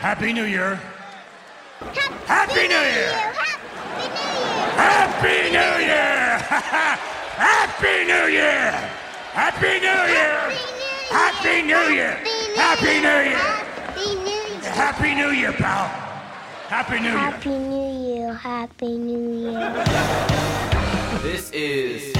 Happy New Year. Happy, Happy New Year. Happy New Year! Happy New Year. Happy New Year. Happy New Year. Happy New Year. Happy New Year. Happy New Year! Happy New Year, pal. Happy New Year. Happy New Year! Happy New Year! This is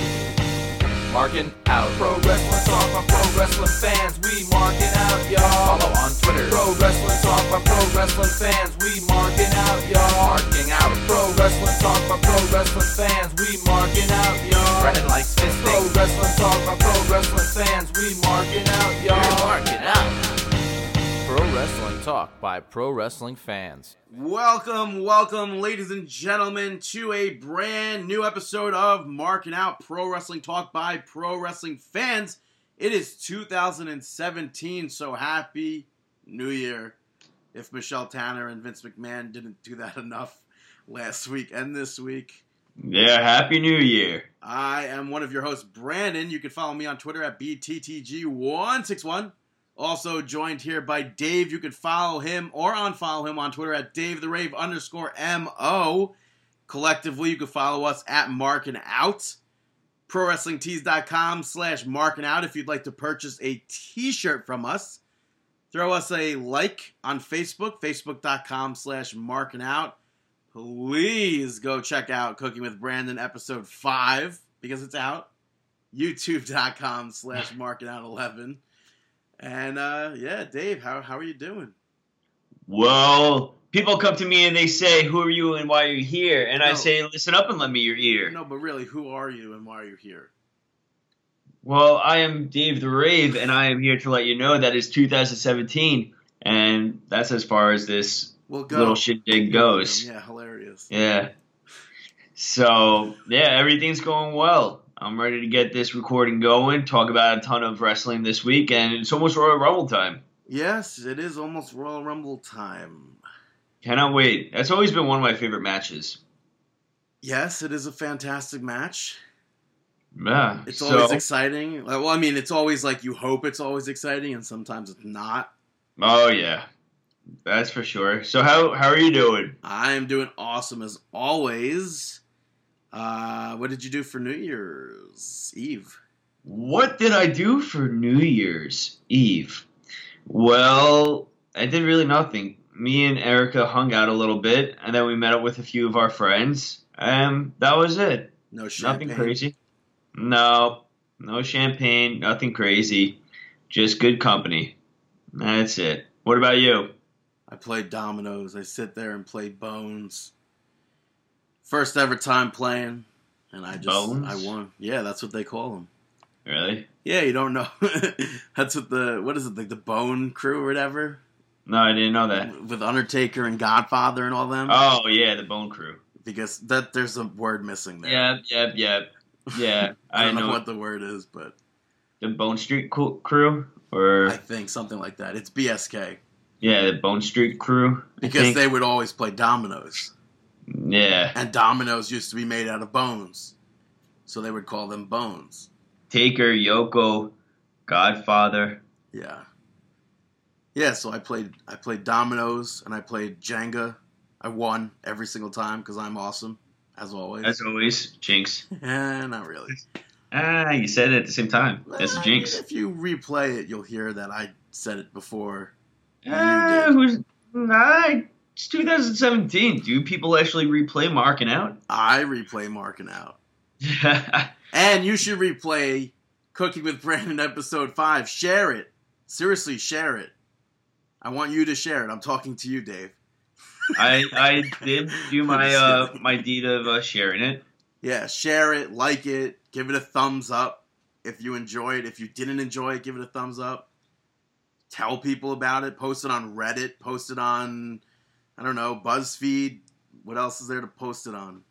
Marking Out. Pro Wrestling Talk by Pro Wrestling fans. We marking out, y'all. Follow on Twitter. Pro Wrestling Talk by Pro Wrestling fans. We marking out, y'all. Marking out. Pro Wrestling Talk by Pro Wrestling fans. We marking out, y'all. Brennan likes fisting. Pro Wrestling Talk by Pro Wrestling fans. We marking out, y'all. marking out. Pro Wrestling Talk by Pro Wrestling fans. Welcome, welcome, ladies and gentlemen, to a brand new episode of Marking Out Pro Wrestling Talk by Pro Wrestling Fans. It is 2017, so happy New Year. If Michelle Tanner and Vince McMahon didn't do that enough last week and this week, Yeah, Happy New Year. I am one of your hosts, Brandon. You can follow me on Twitter at BTTG161. Also joined here by Dave. You can follow him or unfollow him on Twitter at Dave the Rave underscore MO. Collectively, you can follow us at Marking Out. ProWrestlingTees.com slash Marking Out if you'd like to purchase a t-shirt from us. Throw us a like on Facebook, Facebook.com slash Marking Out please go check out Cooking with Brandon episode 5 because it's out. YouTube.com slash marking out 11. And uh, yeah, Dave, how, how are you doing? Well, people come to me and they say, "Who are you and why are you here?" And I say, "Listen up and lend me your ear." No, but really, who are you and why are you here? Well, I am Dave the Rave, and I am here to let you know that it's 2017, and that's as far as this Well, little shindig goes. Yeah, hilarious. Yeah. So yeah, everything's going well. I'm ready to get this recording going. Talk about a ton of wrestling this week, and it's almost Royal Rumble time. Yes, it is almost Royal Rumble time. Cannot wait. That's always been one of my favorite matches. Yes, it is a fantastic match. Yeah. It's so, always exciting. Well, I mean, it's always like you hope it's always exciting, and sometimes it's not. Oh yeah, that's for sure. So how how are you doing? I am doing awesome as always. Uh, what did you do for New Year's Eve? What did I do for New Year's Eve? Well, I did really nothing. Me and Erica hung out a little bit, and then we met up with a few of our friends, and that was it. No champagne. Nothing crazy. No, no champagne. Nothing crazy. Just good company. That's it. What about you? I played dominoes. I sit there and play bones. First ever time playing, and I just Bones? I won. Yeah, that's what they call them. Really? Yeah, you don't know. that's what the what is it like the Bone Crew or whatever No, I didn't know that. with Undertaker and Godfather and all them. Oh yeah, the Bone Crew. because that there's a word missing there. Yeah, yeah, yeah, yeah. I I don't know. know what the word is, but the Bone Street Crew, or I think something like that. It's BSK yeah, the Bone Street Crew. Because they would always play dominoes. Yeah, and dominoes used to be made out of bones, so they would call them bones. Taker, Yoko, Godfather. Yeah, yeah. So I played I played dominoes and I played Jenga. I won every single time because I'm awesome, as always. As always, Jinx. Eh, not really. Ah, you said it at the same time. That's a Jinx. If you replay it, you'll hear that I said it before. Ah, who's? Nah, it's 2017. Do people actually replay marking out? I replay marking out, and you should replay Cooking with Brandon episode five. Share it. Seriously, share it. I want you to share it. I'm talking to you, Dave. I I did do my uh my deed of uh, sharing it. Yeah, share it, like it, give it a thumbs up if you enjoy it. If you didn't enjoy it, give it a thumbs up. Tell people about it. Post it on Reddit. Post it on, I don't know, BuzzFeed. What else is there to post it on?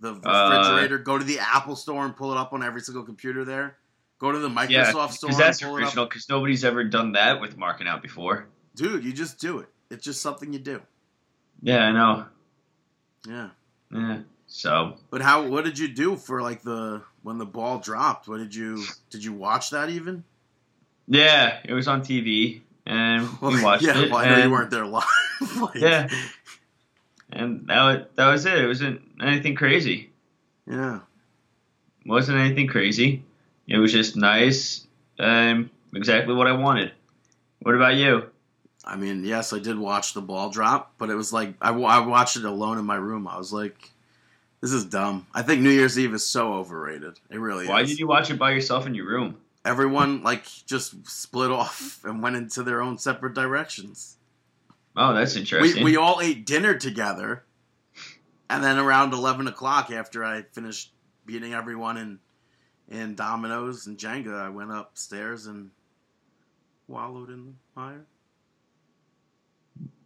The Uh, refrigerator. Go to the Apple store and pull it up on every single computer there. Go to the Microsoft Yeah, store because and that's pull original. it up. Because nobody's ever done that with marking out before. Dude, you just do it. It's just something you do. Yeah, I know. Yeah. Yeah. So But how? What did you do for like the when the ball dropped? What did you did you watch that even? yeah, it was on TV, and we watched yeah, it. well, I know you weren't there live. Like, Yeah. And that was, that was it. It wasn't anything crazy. yeah. wasn't anything crazy. It was just nice, um, exactly what I wanted. What about you? I mean, yes, I did watch the ball drop, but it was like I, I watched it alone in my room. I was like, "This is dumb." I think New Year's Eve is so overrated. It really Why is. Why did you watch it by yourself in your room? Everyone like just split off and went into their own separate directions. Oh, that's interesting. we all ate dinner together, and then around eleven o'clock, after I finished beating everyone in in dominoes and Jenga, I went upstairs and wallowed in the fire.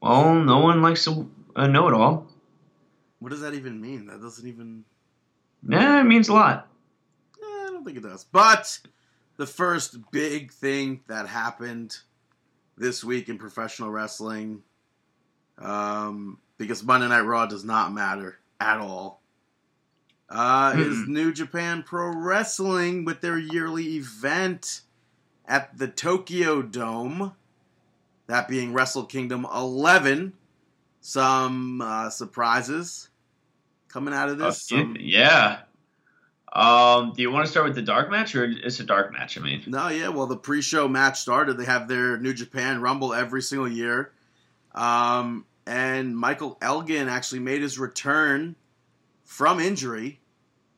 well, no one likes to uh, know it all. What does that even mean? That doesn't even. Yeah, it means a lot. Eh, I don't think it does. But the first big thing that happened this week in professional wrestling, um, because Monday Night Raw does not matter at all, uh, is. New Japan Pro Wrestling with their yearly event at the Tokyo Dome. That being Wrestle Kingdom 11. Some uh, surprises coming out of this. Uh, Some- yeah. Um, do you want to start with the dark match, or it's a dark match? I mean, No, yeah. Well, the pre-show match started. They have their New Japan Rumble every single year, um, and Michael Elgin actually made his return from injury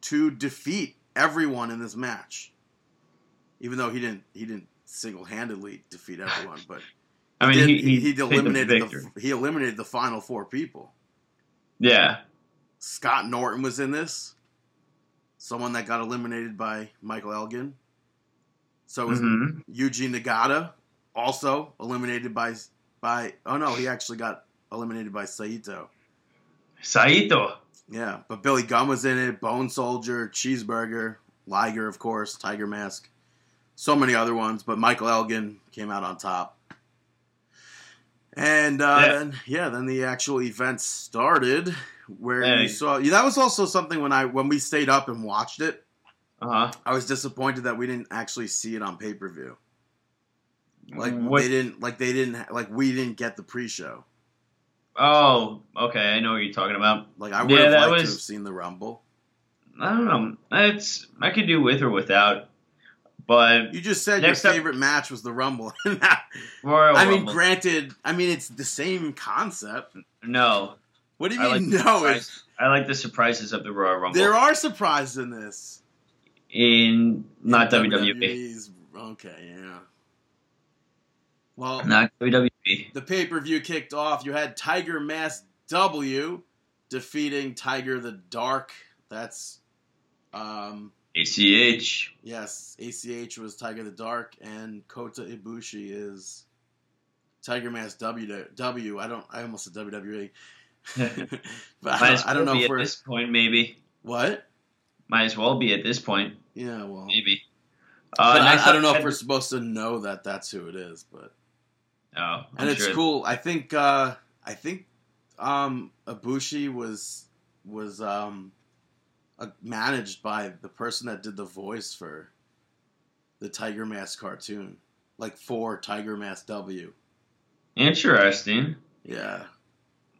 to defeat everyone in this match. Even though he didn't, he didn't single-handedly defeat everyone, but I mean, did- he he, he picked the eliminated the, he eliminated the final four people. Yeah, Scott Norton was in this. Someone that got eliminated by Michael Elgin. So was hmm Eugene Nagata, also eliminated by by. Oh no, he actually got eliminated by Saito. Saito. Yeah, but Billy Gunn was in it. Bone Soldier, Cheeseburger, Liger, of course, Tiger Mask, so many other ones. But Michael Elgin came out on top. And uh, Yeah. then yeah, then the actual event started, where Hey. you saw. Yeah, that was also something when I when we stayed up and watched it. Uh huh. I was disappointed that we didn't actually see it on pay per view. Like What- they didn't like they didn't like we didn't get the pre show. Oh, okay. I know what you're talking about. Like I would Yeah, have liked to have seen the Rumble. I don't know. It's I could do with or without, but You just said your up- favorite match was the Rumble. Royal I mean, Rumble. granted, I mean it's the same concept. no. What do you I like mean? the no, it's, I like the surprises of the Royal Rumble there are surprises in this. in not In WWE, WWE's Okay, yeah. Well, not. WWE. the pay per view kicked off. You had Tiger Mask W defeating Tiger the Dark. That's um ACH. yes, ACH was Tiger the Dark, and Kota Ibushi is Tiger Mask W. W. I don't. I almost said WWE. but I Might as don't, I don't well know be if at this point. Maybe what. might as well be at this point. Yeah, well, Maybe. Uh, I, I don't know if we're supposed to know that that's who it is, but Oh, and it's sure. cool. I think uh, I think um, Ibushi was was um, uh, managed by the person that did the voice for the Tiger Mask cartoon, like for Tiger Mask W. Interesting. Yeah,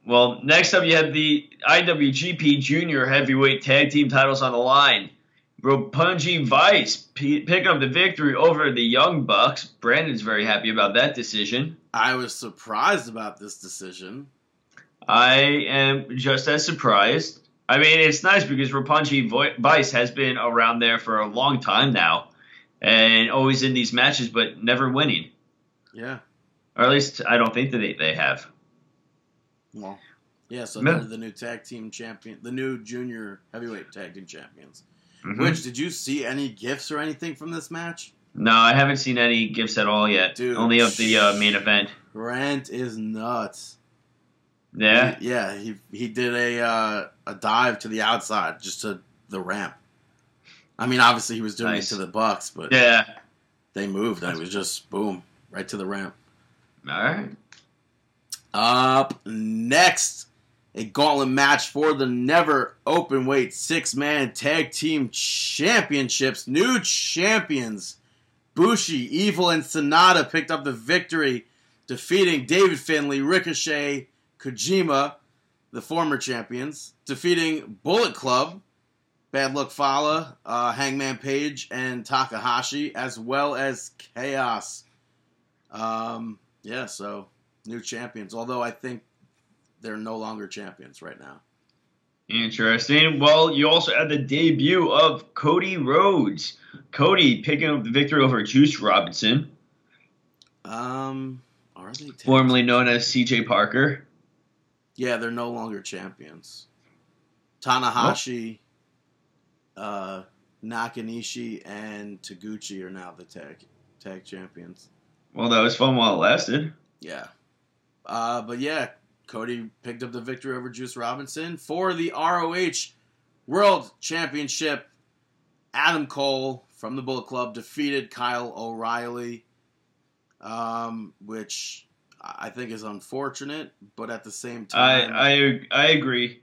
Well, next up, you have the IWGP Junior Heavyweight Tag Team titles on the line. Roppongi Vice p- picking up the victory over the Young Bucks. Brandon's very happy about that decision. I was surprised about this decision. I am just as surprised. I mean, it's nice because Vo- Vice has been around there for a long time now, and always in these matches, but never winning. Yeah, Or at least I don't think that they, they have. well, yeah. So they're the new tag team champion, the new junior heavyweight tag team champions. Mhm. Which did you see any gifts or anything from this match? No, I haven't seen any gifts at all yet. Dude. Only of the uh, main event. Grant is nuts. Yeah. He- yeah. He he did a uh, a dive to the outside, just to the ramp. I mean, obviously he was doing Nice. it to the Bucks, but Yeah. they moved and it was just boom right to the ramp. All right. Up next, a gauntlet match for the never open weight six man tag team championships. New champions Bushi, Evil, and Sanada picked up the victory, defeating David Finlay, Ricochet, Kojima, the former champions, defeating Bullet Club, Bad Luck Fale, uh, Hangman Page, and Takahashi, as well as Chaos. Um, yeah, so new champions. Although I think they're no longer champions right now. Interesting. Well, you also had the debut of Cody Rhodes. Cody picking up the victory over Juice Robinson, Um, are they? tag- formerly known as CJ Parker. Yeah, they're no longer champions. Tanahashi, uh, Nakanishi, and Taguchi are now the tag tag champions. Well, that was fun while it lasted. Yeah. Uh, but yeah, Cody picked up the victory over Juice Robinson for the ROH World Championship. Adam Cole from the Bullet Club defeated Kyle O'Reilly, um, which I think is unfortunate, but at the same time, I I agree.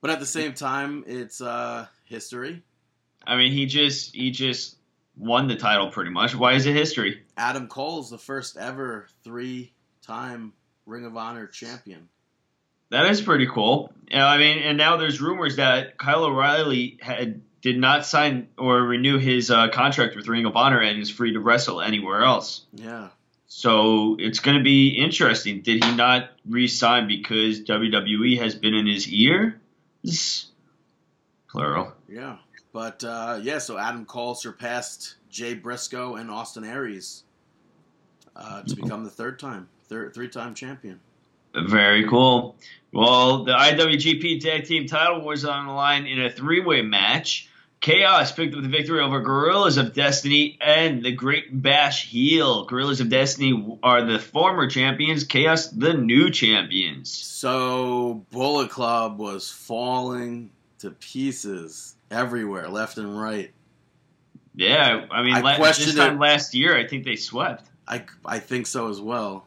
but at the same time, it's uh, history. I mean, he just he just won the title pretty much. Why is it history? Adam Cole's the first ever three-time Ring of Honor champion. That is pretty cool. Yeah, I mean, and now there's rumors that Kyle O'Reilly had did not sign or renew his uh, contract with Ring of Honor and is free to wrestle anywhere else. Yeah. So it's going to be interesting. Did he not re-sign because WWE has been in his ear? Plural. Yeah. But uh, yeah, so Adam Cole surpassed Jay Briscoe and Austin Aries uh, to become the third time, third three-time champion. Very cool. Well, the IWGP Tag Team title was on the line in a three-way match. Chaos picked up the victory over Guerrillas of Destiny and the Great Bash Heel. Guerrillas of Destiny are the former champions. Chaos, the new champions. So Bullet Club was falling to pieces everywhere, left and right. Yeah, I mean, I la- this time it. last year, I think they swept. I I think so as well.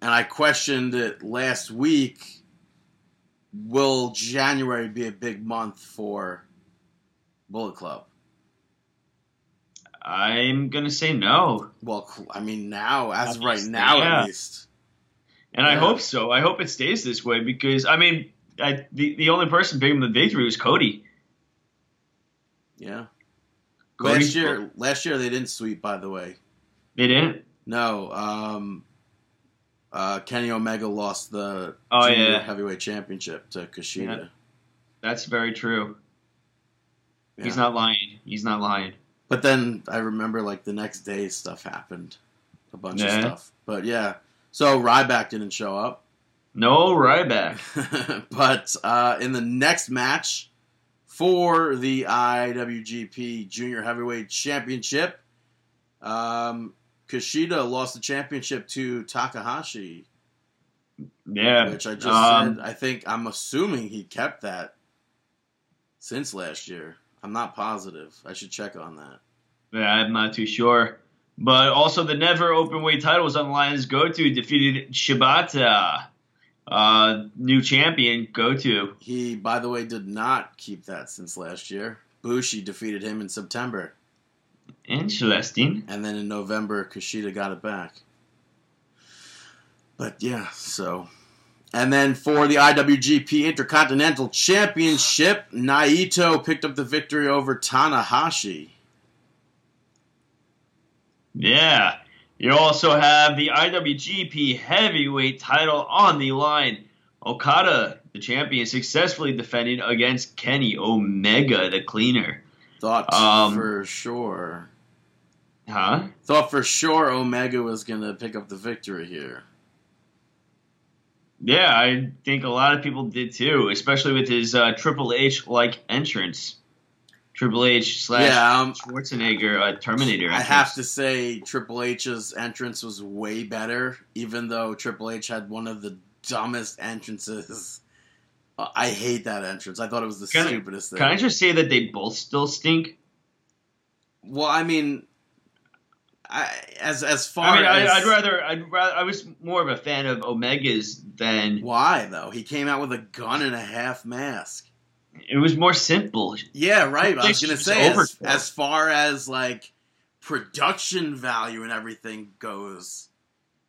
And I questioned it last week. Will January be a big month for Bullet Club? I'm gonna say no, Well, I mean now, as of right now yeah. at least. and I hope so. I hope it stays this way because I mean, I, the the only person picking the victory was Cody. Yeah. Cody- Last year, last year they didn't sweep. By the way, They didn't. no. Um, uh, Kenny Omega lost the Oh, junior yeah. heavyweight championship to Kushida. Yeah. That's very true. He's not lying. He's not lying. But then I remember like the next day stuff happened, a bunch Yeah. of stuff. But yeah, so Ryback didn't show up. No Ryback. but uh, in the next match for the IWGP Junior Heavyweight Championship, um, Kushida lost the championship to Takahashi, Yeah. which I just Um, said. I think I'm assuming he kept that since last year. I'm not positive. I should check on that. Yeah, I'm not too sure. But also, the never open weight title was on the line as Goto defeated Shibata. Uh, new champion, Goto. He, by the way, did not keep that since last year. Bushi defeated him in September, Interesting. and then in November, Kushida got it back. But yeah, so. And then for the IWGP Intercontinental Championship, Naito picked up the victory over Tanahashi. Yeah. You also have the IWGP Heavyweight title on the line. Okada, the champion, successfully defending against Kenny Omega, the cleaner. Thought Um, for sure. Huh? Thought for sure Omega was going to pick up the victory here. Yeah, I think a lot of people did too, especially with his uh, Triple H like entrance. Triple H slash Yeah, um, Schwarzenegger uh, Terminator. I have to say Triple H's entrance was way better, even though Triple H had one of the dumbest entrances. Uh, I hate that entrance. I thought it was the Can I- stupidest thing. Can I just say that they both still stink? well, I mean, I, as as far I mean, as I'd rather, I'd rather, I was more of a fan of Omega's than why though he came out with a gun and a half mask. it was more simple. Yeah, right. I was gonna say as, as far as like production value and everything goes,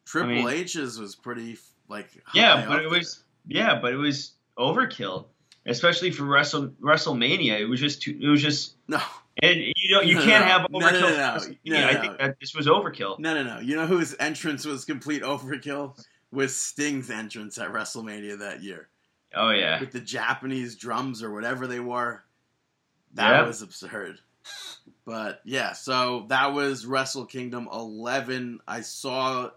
Triple mean- H's was pretty like Yeah, high but it was, Yeah, but it was overkill, especially for Wrestle WrestleMania. It was just too, it was just No, and you know you No, can't have no, no, overkill. no, no. No, no, I think that this was overkill. no, no, no. You know whose entrance was complete overkill? Was Sting's entrance at WrestleMania that year Oh yeah, with the Japanese drums or whatever they were. That Yeah. was absurd. But yeah, so that was Wrestle Kingdom 11. I saw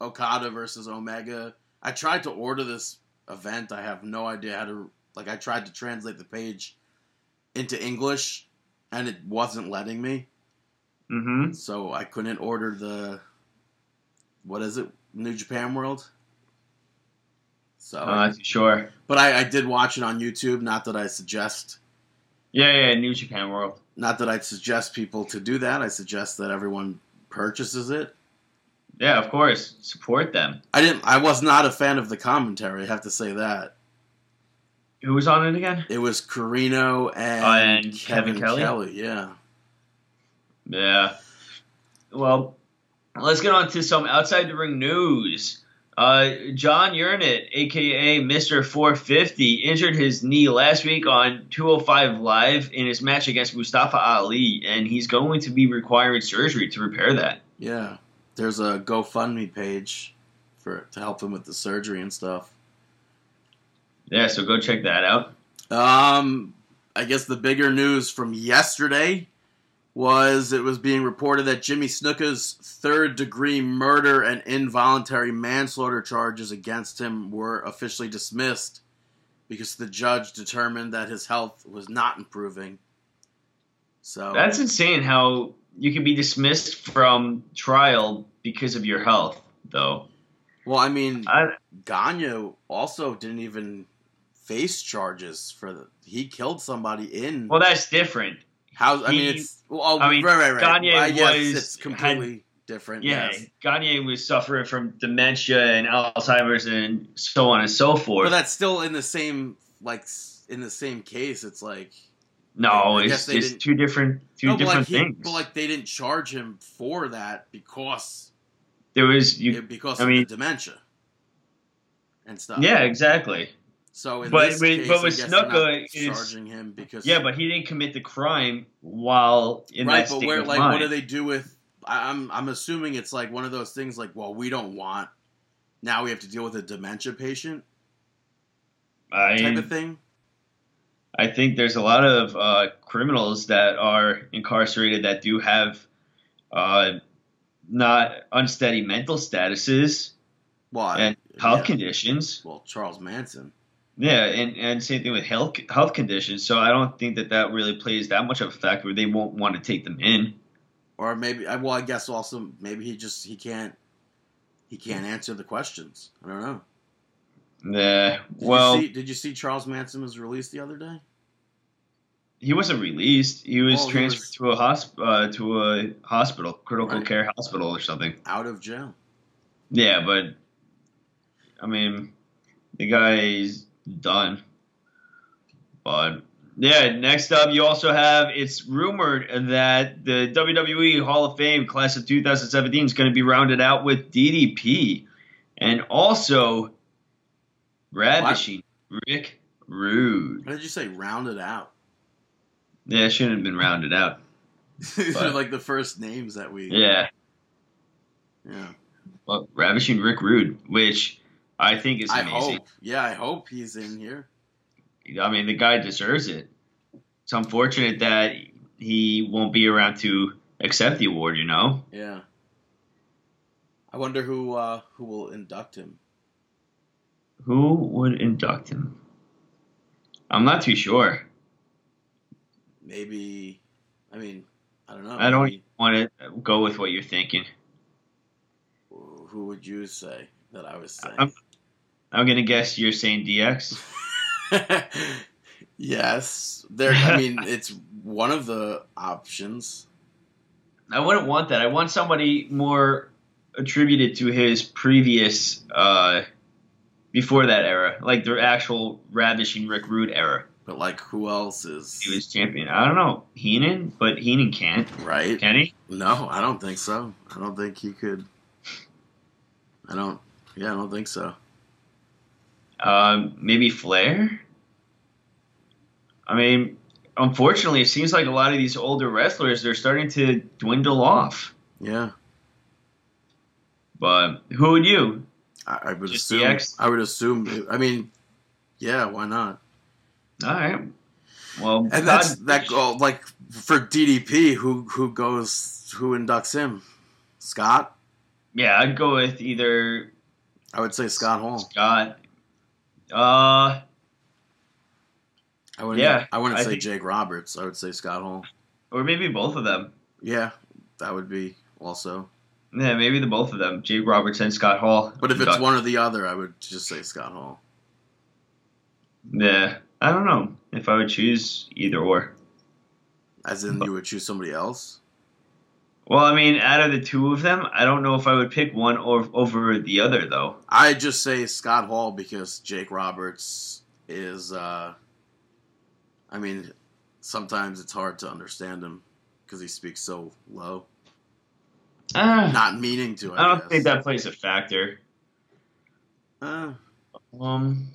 Okada versus Omega. I tried to order this event. I have no idea how to like I tried to translate the page into English and it wasn't letting me. mm-hmm. So I couldn't order the what is it? New Japan World. So too sure. but I, I did watch it on YouTube, not that I suggest Yeah, yeah, New Japan World. not that I'd suggest people to do that. I suggest that everyone purchases it. Yeah, of course, support them. I didn't. I was not a fan of the commentary. I have to say that Who was on it again? it was Carino and, Oh, and Kevin, Kevin Kelly. Kelly? Yeah, Yeah. Well, let's get on to some outside the ring news. Uh, John Yernett, aka Mr. 450, injured his knee last week on 205 Live in his match against Mustafa Ali, and he's going to be requiring surgery to repair that. yeah. There's a GoFundMe page for to help him with the surgery and stuff. Yeah, so go check that out. Um, I guess the bigger news from yesterday was it was being reported that Jimmy Snuka's third degree murder and involuntary manslaughter charges against him were officially dismissed because the judge determined that his health was not improving. So That's insane how you can be dismissed from trial because of your health, though. well, I mean, I, Gagne also didn't even face charges for the he killed somebody in well, that's different. How I mean, it's well, I mean, right, right, right. Gagne I guess was- it's completely different. Yeah, yes. Gagne was suffering from dementia and Alzheimer's and so on and so forth. but that's still in the same like in the same case. It's like no, it's guess they just didn't- two different two no, different like he- things. but like they didn't charge him for that because there was you. because I of mean- the dementia and stuff. yeah, exactly. So in But this with- but with Snuka, charging him because Yeah, but he didn't commit the crime while in right. that state Right, But where like mind. what do they do with? I- I'm I'm assuming it's like one of those things like well we don't want now we have to deal with a dementia patient I, type of thing. I think there's a lot of uh, criminals that are incarcerated that do have uh, not unsteady mental statuses Well, and health yeah. conditions. Well, Charles Manson. Yeah, and, and same thing with health health conditions. So I don't think that that really plays that much of a factor. They won't want to take them in. Or maybe, I- well, I guess also maybe he just he can't he can't answer the questions. I don't know. Yeah. Did Well, you see, did you see Charles Manson was released the other day? he wasn't released. He was Well, he transferred was- to a hosp- uh, to a hospital, critical Right. care hospital or something. Out of jail. Yeah, but I mean, the guy's done. But yeah, next up, you also have it's rumored that the WWE Hall of Fame class of 2017 is going to be rounded out with DDP, and also ravishing Rick Rude. What did you say? Rounded out. Yeah, it shouldn't have been rounded out. These are like the first names that we. Yeah, Yeah. well, ravishing Rick Rude, which I think is I amazing. hope. Yeah, I hope he's in here. I mean, the guy deserves it. It's unfortunate that he won't be around to accept the award. You know, Yeah. I wonder who uh, who will induct him. who would induct him? I'm not too sure. Maybe. I mean, I don't know. I don't Maybe- want to go with what you're thinking. Who would you say that I was saying? I'm- I'm gonna guess you're saying DX. yes, there. I mean, it's one of the options. I wouldn't want that. I want somebody more attributed to his previous, uh, before that era, like the actual ravishing Rick Rude era. But like, who else is He was champion. I don't know Heenan, but Heenan can't. right? Can he? No, I don't think so. I don't think he could. I don't. Yeah, I don't think so. Um, maybe Flair. I mean, unfortunately, it seems like a lot of these older wrestlers they're starting to dwindle off. Yeah, But who would you? I, I would Just assume. I would assume. I mean, yeah, why not? All right. Well, And that's that. goal. like for DDP, who who goes who inducts him? Scott. Yeah, I'd go with either I would say Scott Hall. Scott. Uh, I wouldn't. Yeah, I wouldn't I say think- Jake Roberts. I would say Scott Hall. or maybe both of them. Yeah, that would be also. Yeah, maybe the both of them, Jake Roberts and Scott Hall. But if it's one or the other, I would just say Scott Hall. yeah, I don't know if I would choose either or. As in, you would choose somebody else. Well, I mean, out of the two of them, I don't know if I would pick one or, over the other, though. I just say Scott Hall because Jake Roberts is. uh I mean, sometimes it's hard to understand him because he speaks so low. Ah, Not meaning to. I, I don't guess. think that plays a factor. Uh, Um,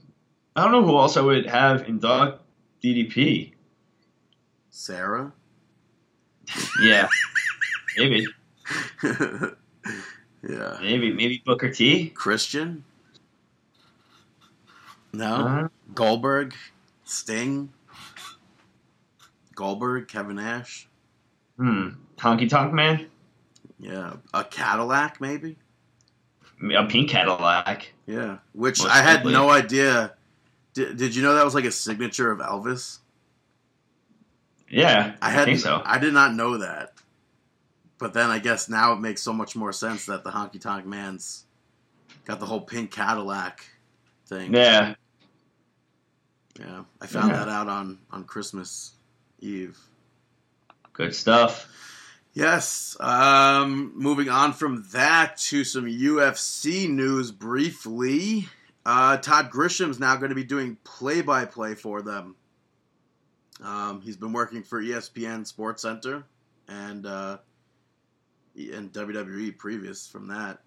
I don't know who else I would have induct DDP. Sarah. Yeah, maybe, yeah. maybe, maybe Booker T. Christian. No. Uh, Goldberg. Sting. Goldberg. Kevin Nash. hmm, Honky Tonk Man, Yeah. A Cadillac, maybe. a pink Cadillac. Yeah. Which Most I had likely. no idea. Did, did you know that was like a signature of Elvis? Yeah, I I, had so. I did not know that. But then I guess now it makes so much more sense that the Honky Tonk Man's got the whole pink Cadillac thing. Yeah, Yeah. I found Yeah. that out on on Christmas Eve. good stuff. Yes. Um, moving on from that to some UFC news briefly. Uh, Todd Grisham's now going to be doing play by play for them. Um, he's been working for ESPN Sports Center and uh, and WWE previous from that.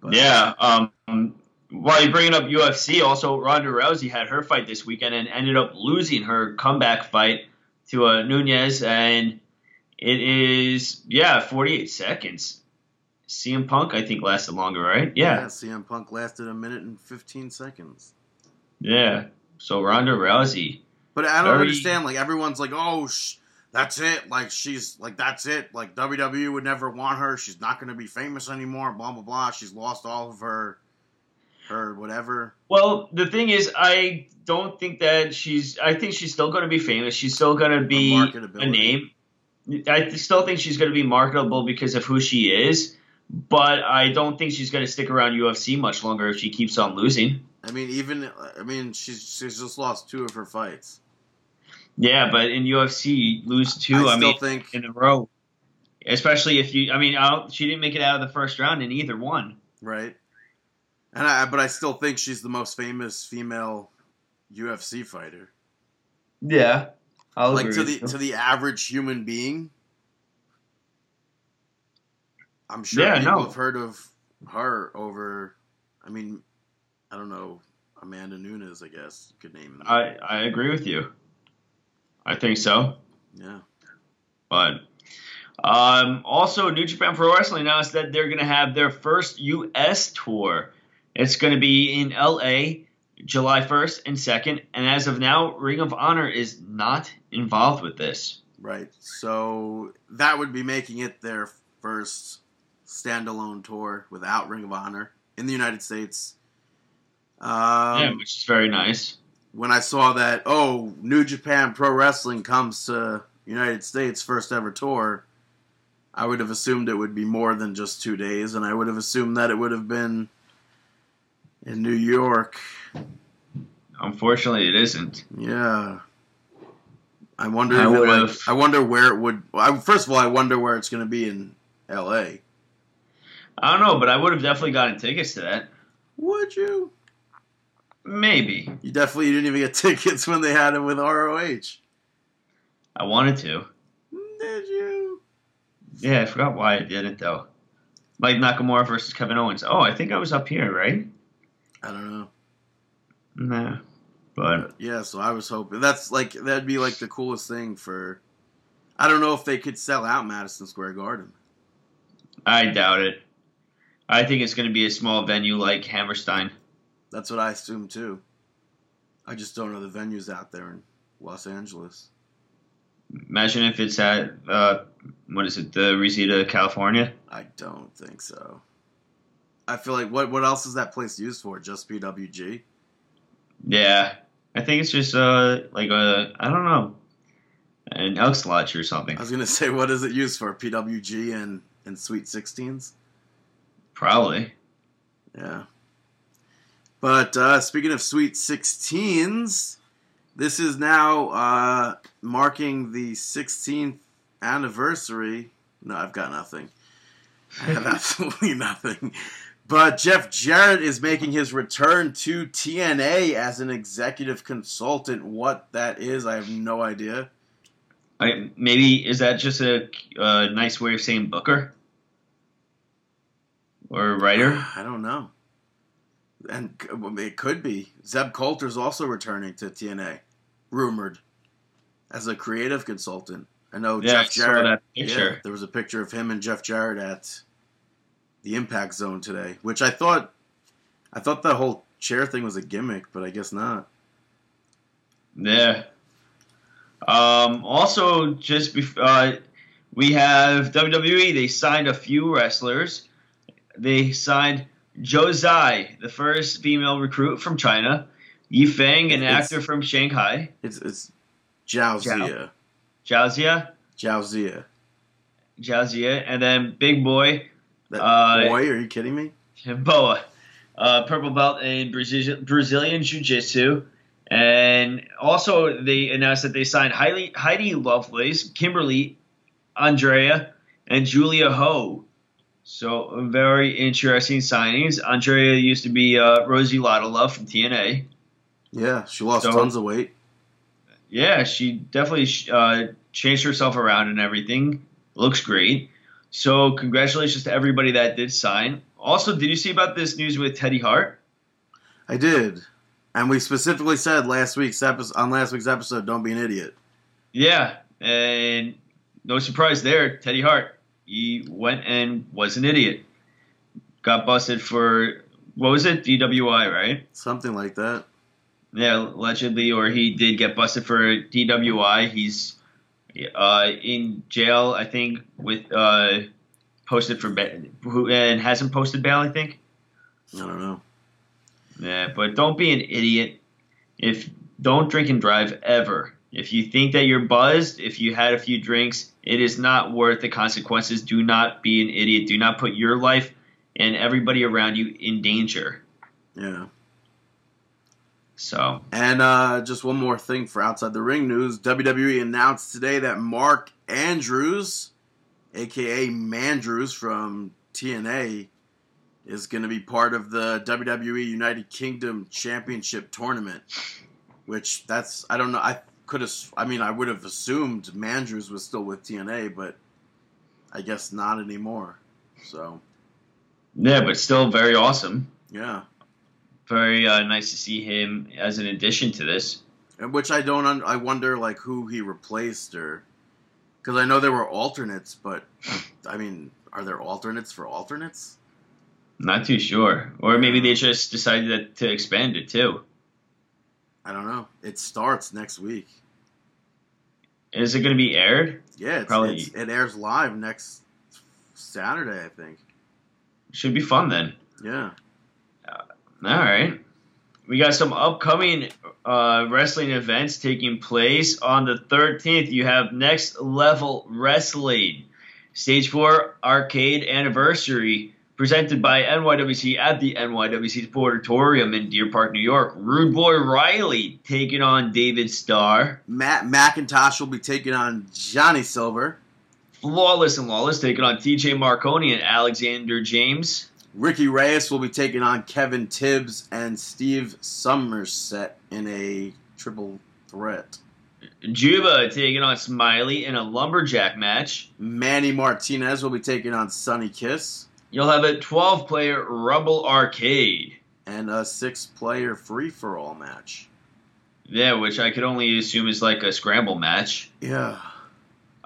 But- Yeah. Um, while you're bringing up UFC, also Ronda Rousey had her fight this weekend and ended up losing her comeback fight to uh, Nunes, and it is yeah, 48 seconds. CM Punk, I think, lasted longer, right? yeah. Yeah, CM Punk lasted a minute and fifteen seconds. yeah. So Ronda Rousey, But I don't Very- understand. Like everyone's like, "Oh, sh- that's it. Like she's like that's it. Like WWE would never want her. She's not going to be famous anymore. Blah blah blah. She's lost all of her, her whatever. Well, the thing is, I don't think that she's. I think she's still going to be famous. She's still going to be a name. I still think she's going to be marketable because of who she is, but I don't think she's going to stick around UFC much longer if she keeps on losing. I mean, even I mean, she's she's just lost two of her fights. Yeah, but in UFC, lose two. I I, mean, think in a row. Especially if you. I mean, I she didn't make it out of the first round in either one. right, and I but I still think she's the most famous female UFC fighter. Yeah, I'll like agree to the you. to the average human being. I'm sure Yeah, people no. have heard of her over. I mean, I don't know Amanda Nunes. I guess you could name. Them. I I agree with you. I think so. yeah, But um, also, New Japan Pro Wrestling announced that they're going to have their first U.S. tour. It's going to be in L.A. July 1st and 2nd. And as of now, Ring of Honor is not involved with this. right. So that would be making it their first standalone tour without Ring of Honor in the United States. Um, yeah, which is very nice. When I saw that, oh, New Japan Pro Wrestling comes to United States first ever tour, I would have assumed it would be more than just two days, and I would have assumed that it would have been in New York. Unfortunately, it isn't. Yeah. I wonder. I like, would've- I wonder where it would. I, first of all, I wonder where it's going to be in L.A. I don't know, but I would have definitely gotten tickets to that. Would you? Maybe. You definitely didn't even get tickets when they had it with ROH. I wanted to. Did you? Yeah, I forgot why I didn't, though. Like Nakamura versus Kevin Owens. Oh, I think I was up here, right? I don't know. Nah, but Yeah, so I was hoping that's like that'd be like the coolest thing for. I don't know if they could sell out Madison Square Garden. I doubt it. I think it's going to be a small venue like Hammerstein. That's what I assume too. I just don't know the venues out there in Los Angeles. Imagine if it's at uh, what is it, the Reseda, California? I don't think so. I feel like what what else is that place used for? Just PWG? Yeah, I think it's just uh like a I don't know, an Elks Lodge or something. I was gonna say what is it used for? PWG and and Sweet Sixteens? Probably. Yeah. But uh, speaking of Sweet Sixteens, this is now uh, marking the 16th anniversary. No, I've got nothing. I have absolutely nothing. But Jeff Jarrett is making his return to TNA as an executive consultant. What that is, I have no idea. I, maybe is that just a, a nice way of saying Booker or writer? I don't know. And it could be. Zeb Colter's also returning to TNA, rumored, as a creative consultant. I know Yeah, I Jeff saw Jarrett. that picture. Yeah, there was a picture of him and Jeff Jarrett at the Impact Zone today, which I thought, I thought the whole chair thing was a gimmick, but I guess not. Yeah. Um, also, just before uh, we have WWE. They signed a few wrestlers. They signed Zhou Zai, the first female recruit from China. Yi Feng, an It's- actor from Shanghai. It's it's Zhao Zhao. Zia, Zhao Zia, Zhao Zia. Zhao Zia, and then Big Boy, That Uh, boy, are you kidding me? Boa, uh, purple belt in Brazilian, Brazilian Jiu Jitsu. And also, they announced that they signed Heidi, Heidi Lovelace, Kimber Lee, Andrea, and Julia Ho. So, very interesting signings. Andrea used to be uh, Rosie Lottalove from TNA. Yeah, she lost So- tons of weight. Yeah, she definitely uh, changed herself around and everything. Looks great. So, congratulations to everybody that did sign. Also, did you see about this news with Teddy Hart? I did, and we specifically said last week's episode on last week's episode, "Don't be an idiot." Yeah, and no surprise there. Teddy Hart, he went and was an idiot. Got busted for what was it? DWI, right? Something like that. Yeah, allegedly, or he did get busted for DWI. He's uh, in jail, I think, with uh, posted for ba- who and hasn't posted bail. I think. I don't know. Yeah, but don't be an idiot. If don't drink and drive ever. If you think that you're buzzed, if you had a few drinks, it is not worth the consequences. Do not be an idiot. Do not put your life and everybody around you in danger. Yeah. So, And uh, just one more thing for outside the ring news: WWE announced today that Mark Andrews, aka Mandrews from TNA, is going to be part of the WWE United Kingdom Championship tournament. Which that's I don't know. I could have. I mean, I would have assumed Mandrews was still with TNA, but I guess not anymore. So yeah, but still very awesome. yeah. Very uh, nice to see him as an addition to this. And which I don't. Un- I wonder like who he replaced or because I know there were alternates, but I mean, are there alternates for alternates? Not too sure. Or maybe they just decided to expand it too. I don't know. It starts next week. Is it going to be aired? Yeah, it's, Probably- it's, it airs live next Saturday, I think. Should be fun then. Yeah. All right. We got some upcoming uh, wrestling events taking place on the 13th. You have Next Level Wrestling, Stage 4 Arcade Anniversary, presented by NYWC at the NYWC Sportatorium in Deer Park, New York. Rude Boy Riley taking on David Starr. Matt McIntosh will be taking on Johnny Silver. Flawless and Lawless taking on TJ Marconi and Alexander James. Ricky Reyes will be taking on Kevin Tibbs and Steve Somerset in a triple threat. Juba taking on Smiley in a lumberjack match. Manny Martinez will be taking on Sonny Kiss. You'll have a 12 player Rumble Arcade. and a six-player free-for-all match. Yeah, which I could only assume is like a scramble match. Yeah.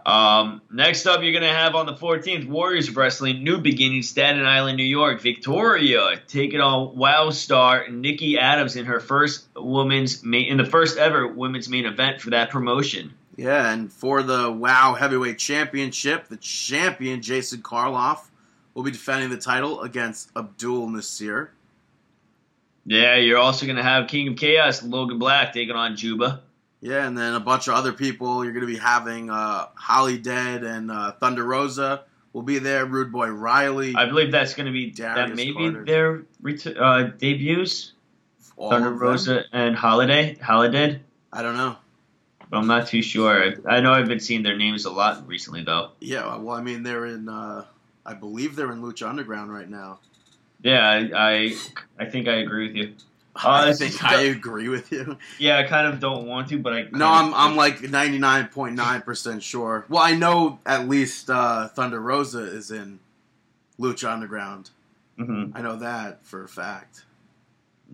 Um, next up, you're going to have on the 14th Warriors Wrestling New Beginning, Staten Island, New York. Victoria taking on WoW star Nikki Adams in her first women's main, in the first ever women's main event for that promotion. Yeah, and for the WoW Heavyweight Championship, the champion Jason Karloff will be defending the title against Abdul Nasir. Yeah, you're also going to have King of Chaos Logan Black taking on Juba. Yeah, and then a bunch of other people. You're going to be having uh, Holidead and uh, Thunder Rosa will be there. Rude Boy Riley. I believe that's going to be Darius that maybe Carter. their ret- uh, debuts. all Thunder. Rosa and Holiday, Holiday. I don't know. But I'm not too sure. I, I know I've been seeing their names a lot recently, though. Yeah, well, I mean, they're in. Uh, I believe they're in Lucha Underground right now. Yeah, I I, I think I agree with you. I think I agree with you. Yeah, I kind of don't want to, but I. No, I'm I'm like 99.9% sure. Well, I know at least uh, Thunder Rosa is in Lucha Underground. hmm I know that for a fact.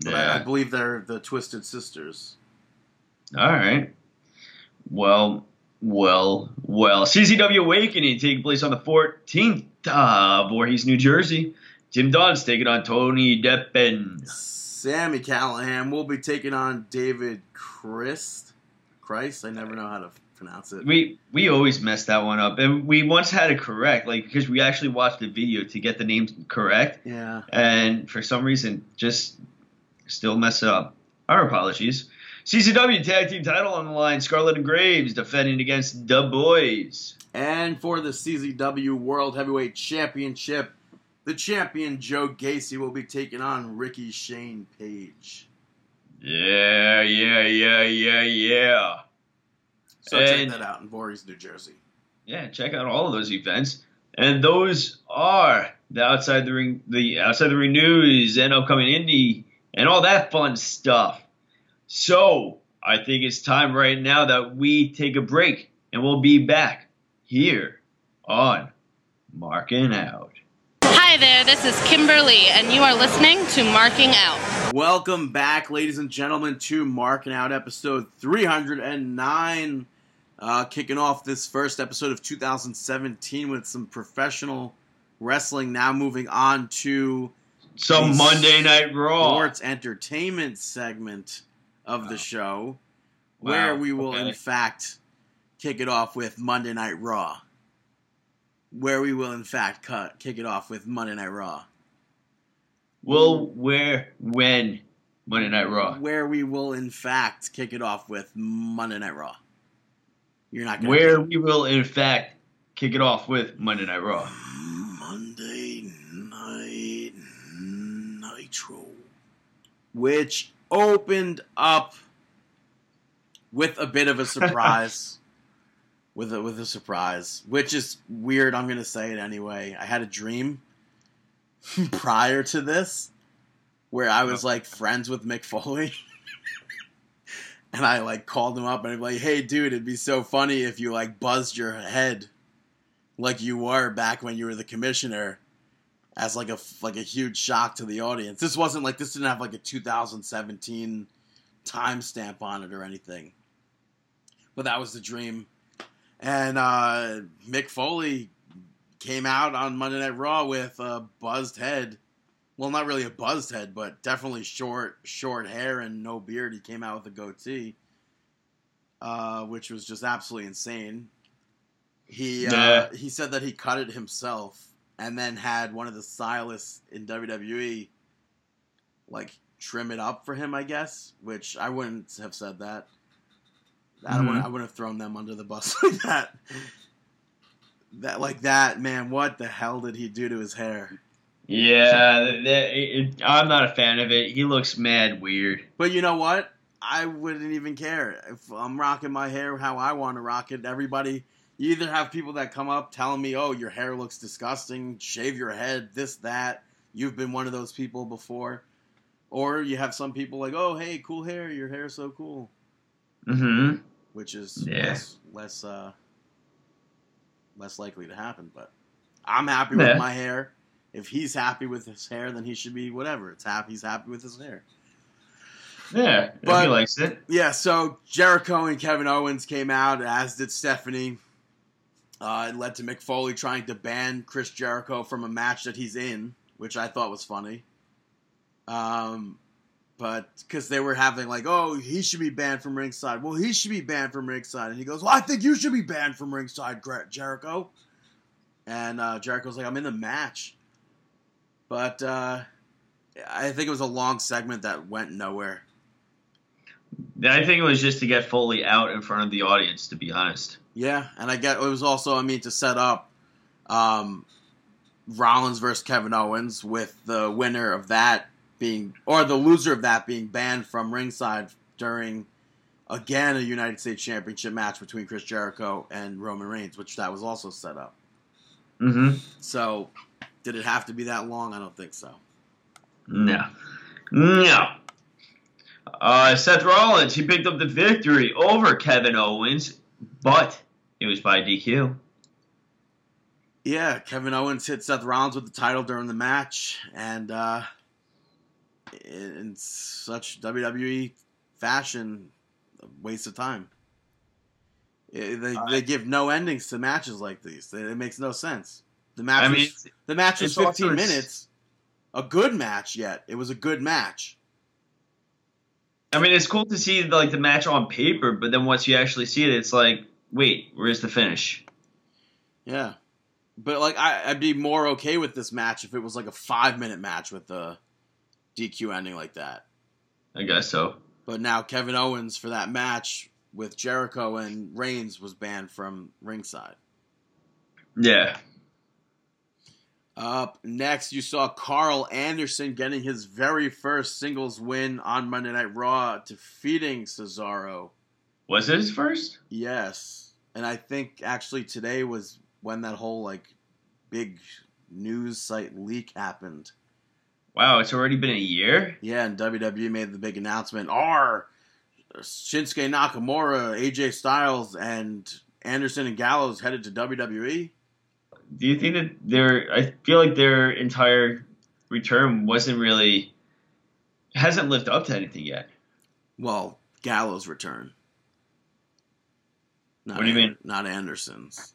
But I, I believe they're the Twisted Sisters. All right. Well, well, well. CCW Awakening taking place on the 14th of Voorhees, New Jersey. Jim Dunn's taking on Tony Deppen. Sami Callihan will be taking on David Crist. Crist, I never know how to pronounce it. We we always mess that one up, and we once had it correct, like because we actually watched the video to get the names correct, Yeah. and for some reason just still mess it up. Our apologies. CZW Tag Team Title on the line. Scarlett and Graves defending against the Boys. And for the CZW World Heavyweight Championship, the champion Joe Gacy will be taking on Ricky Shane Page. Yeah, yeah, yeah, yeah, yeah. So check that out in Voorhees, New Jersey. Yeah, check out all of those events. And those are the outside the ring, the outside the ring news and upcoming indie and all that fun stuff. So I think it's time right now that we take a break, and we'll be back here on Marking Out. Hi there, this is Kimberly, and you are listening to Marking Out. Welcome back, ladies and gentlemen, to Marking Out episode 309. Uh, kicking off this first episode of 2017 with some professional wrestling. Now moving on to Some Monday Night Raw. sports entertainment segment of the Wow. show, where we will, okay. in fact, kick it off with Monday Night Raw. Where we will, in fact, cut kick it off with Monday Night Raw. Will, where, when Monday Night Raw? Where we will, in fact, kick it off with Monday Night Raw. You're not gonna Where we will, in fact, kick it off with Monday Night Raw. Monday Night Nitro, which opened up with a bit of a surprise. with a with a surprise, which is weird. I'm gonna say it anyway. I had a dream prior to this where I was like friends with Mick Foley. And I like called him up and I'm like, "Hey, dude, it'd be so funny if you like buzzed your head like you were back when you were the commissioner as like a like a huge shock to the audience. This wasn't like this didn't have like a 2017 timestamp on it or anything. But that was the dream. And uh Mick Foley came out on Monday Night Raw with a buzzed head. Well, not really a buzzed head, but definitely short short hair and no beard. He came out with a goatee. Uh, which was just absolutely insane. He uh, he said that he cut it himself and then had one of the stylists in WWE like trim it up for him, I guess. Which I wouldn't have said that. I Mhm. wouldn't I wouldn't have thrown them under the bus like that. That like that, man. What the hell did he do to his hair? Yeah, it- I'm not a fan of it. He looks mad weird. But you know what? I wouldn't even care if I'm rocking my hair how I want to rock it. Everybody, you either have people that come up telling me, "Oh, your hair looks disgusting. Shave your head. This, that." You've been one of those people before, or you have some people like, "Oh, hey, cool hair. Your hair's so cool," Mm-hmm. which is Yeah. less less uh, less likely to happen. But I'm happy Yeah. with my hair. if he's happy with his hair, then he should be whatever. It's happy. He's happy with his hair. Yeah, But- he likes it. Yeah, so Jericho and Kevin Owens came out, as did Stephanie. Uh, it led to Mick Foley trying to ban Chris Jericho from a match that he's in, which I thought was funny. Um, but because they were having like, oh, he should be banned from ringside. Well, he should be banned from ringside, and he goes, well, I think you should be banned from ringside, Jericho. And uh, Jericho's like, I'm in the match, but uh, I think it was a long segment that went nowhere. I think it was just to get Foley out in front of the audience, to be honest. Yeah, and I get it was also I mean to set up um, Rollins versus Kevin Owens with the winner of that being or the loser of that being banned from ringside during again a United States Championship match between Chris Jericho and Roman Reigns, which that was also set up. Mm-hmm. So did it have to be that long? I don't think so. No. No. Uh, Seth Rollins, he picked up the victory over Kevin Owens, but it was by DQ. Yeah, Kevin Owens hit Seth Rollins with the title during the match, and uh, in, such WWE fashion, a waste of time. They they give no endings to matches like these. It, it makes no sense. The match I was, the match was 15 minutes, a good match. Yet it was a good match. I mean, it's cool to see like the match on paper, but then once you actually see it, it's like, wait, where's the finish? Yeah, but like I, I'd be more okay with this match if it was like a five minute match with the DQ ending like that. I guess so. But now Kevin Owens for that match with Jericho and Reigns was banned from ringside. Yeah. Up next, you saw Karl Anderson getting his very first singles win on Monday Night Raw, defeating Cesaro. Was it his first? Yes, and I think actually today was when that whole like big news site leak happened. Wow, it's already been a year? Yeah, and WWE made the big announcement. Are Shinsuke Nakamura, AJ Styles, and Anderson and Gallows headed to WWE? Do you think that their I feel like their entire return wasn't really hasn't lived up to anything yet. Well, Gallows' return. Not What do you An- mean? Not Anderson's.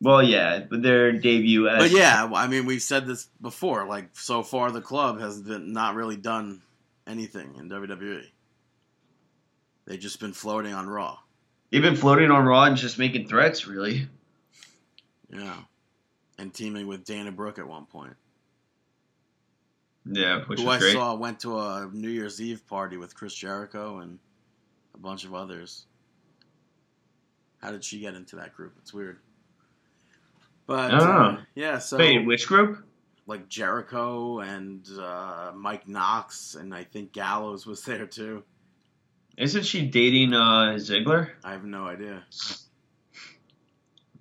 Well, yeah, but their debut as But yeah, I mean, we've said this before. Like so far, the club has been not really done anything in WWE. They've just been floating on Raw. they've been floating on Raw and just making threats, really. Yeah, and teaming with Dana Brooke at one point. Yeah, which who was I great. saw went to a New Year's Eve party with Chris Jericho and a bunch of others. How did she get into that group? It's weird. But uh, yeah, so Wait, which group? like Jericho and uh, Mike Knox and I think Gallows was there too. Isn't she dating uh, Ziggler? I have no idea.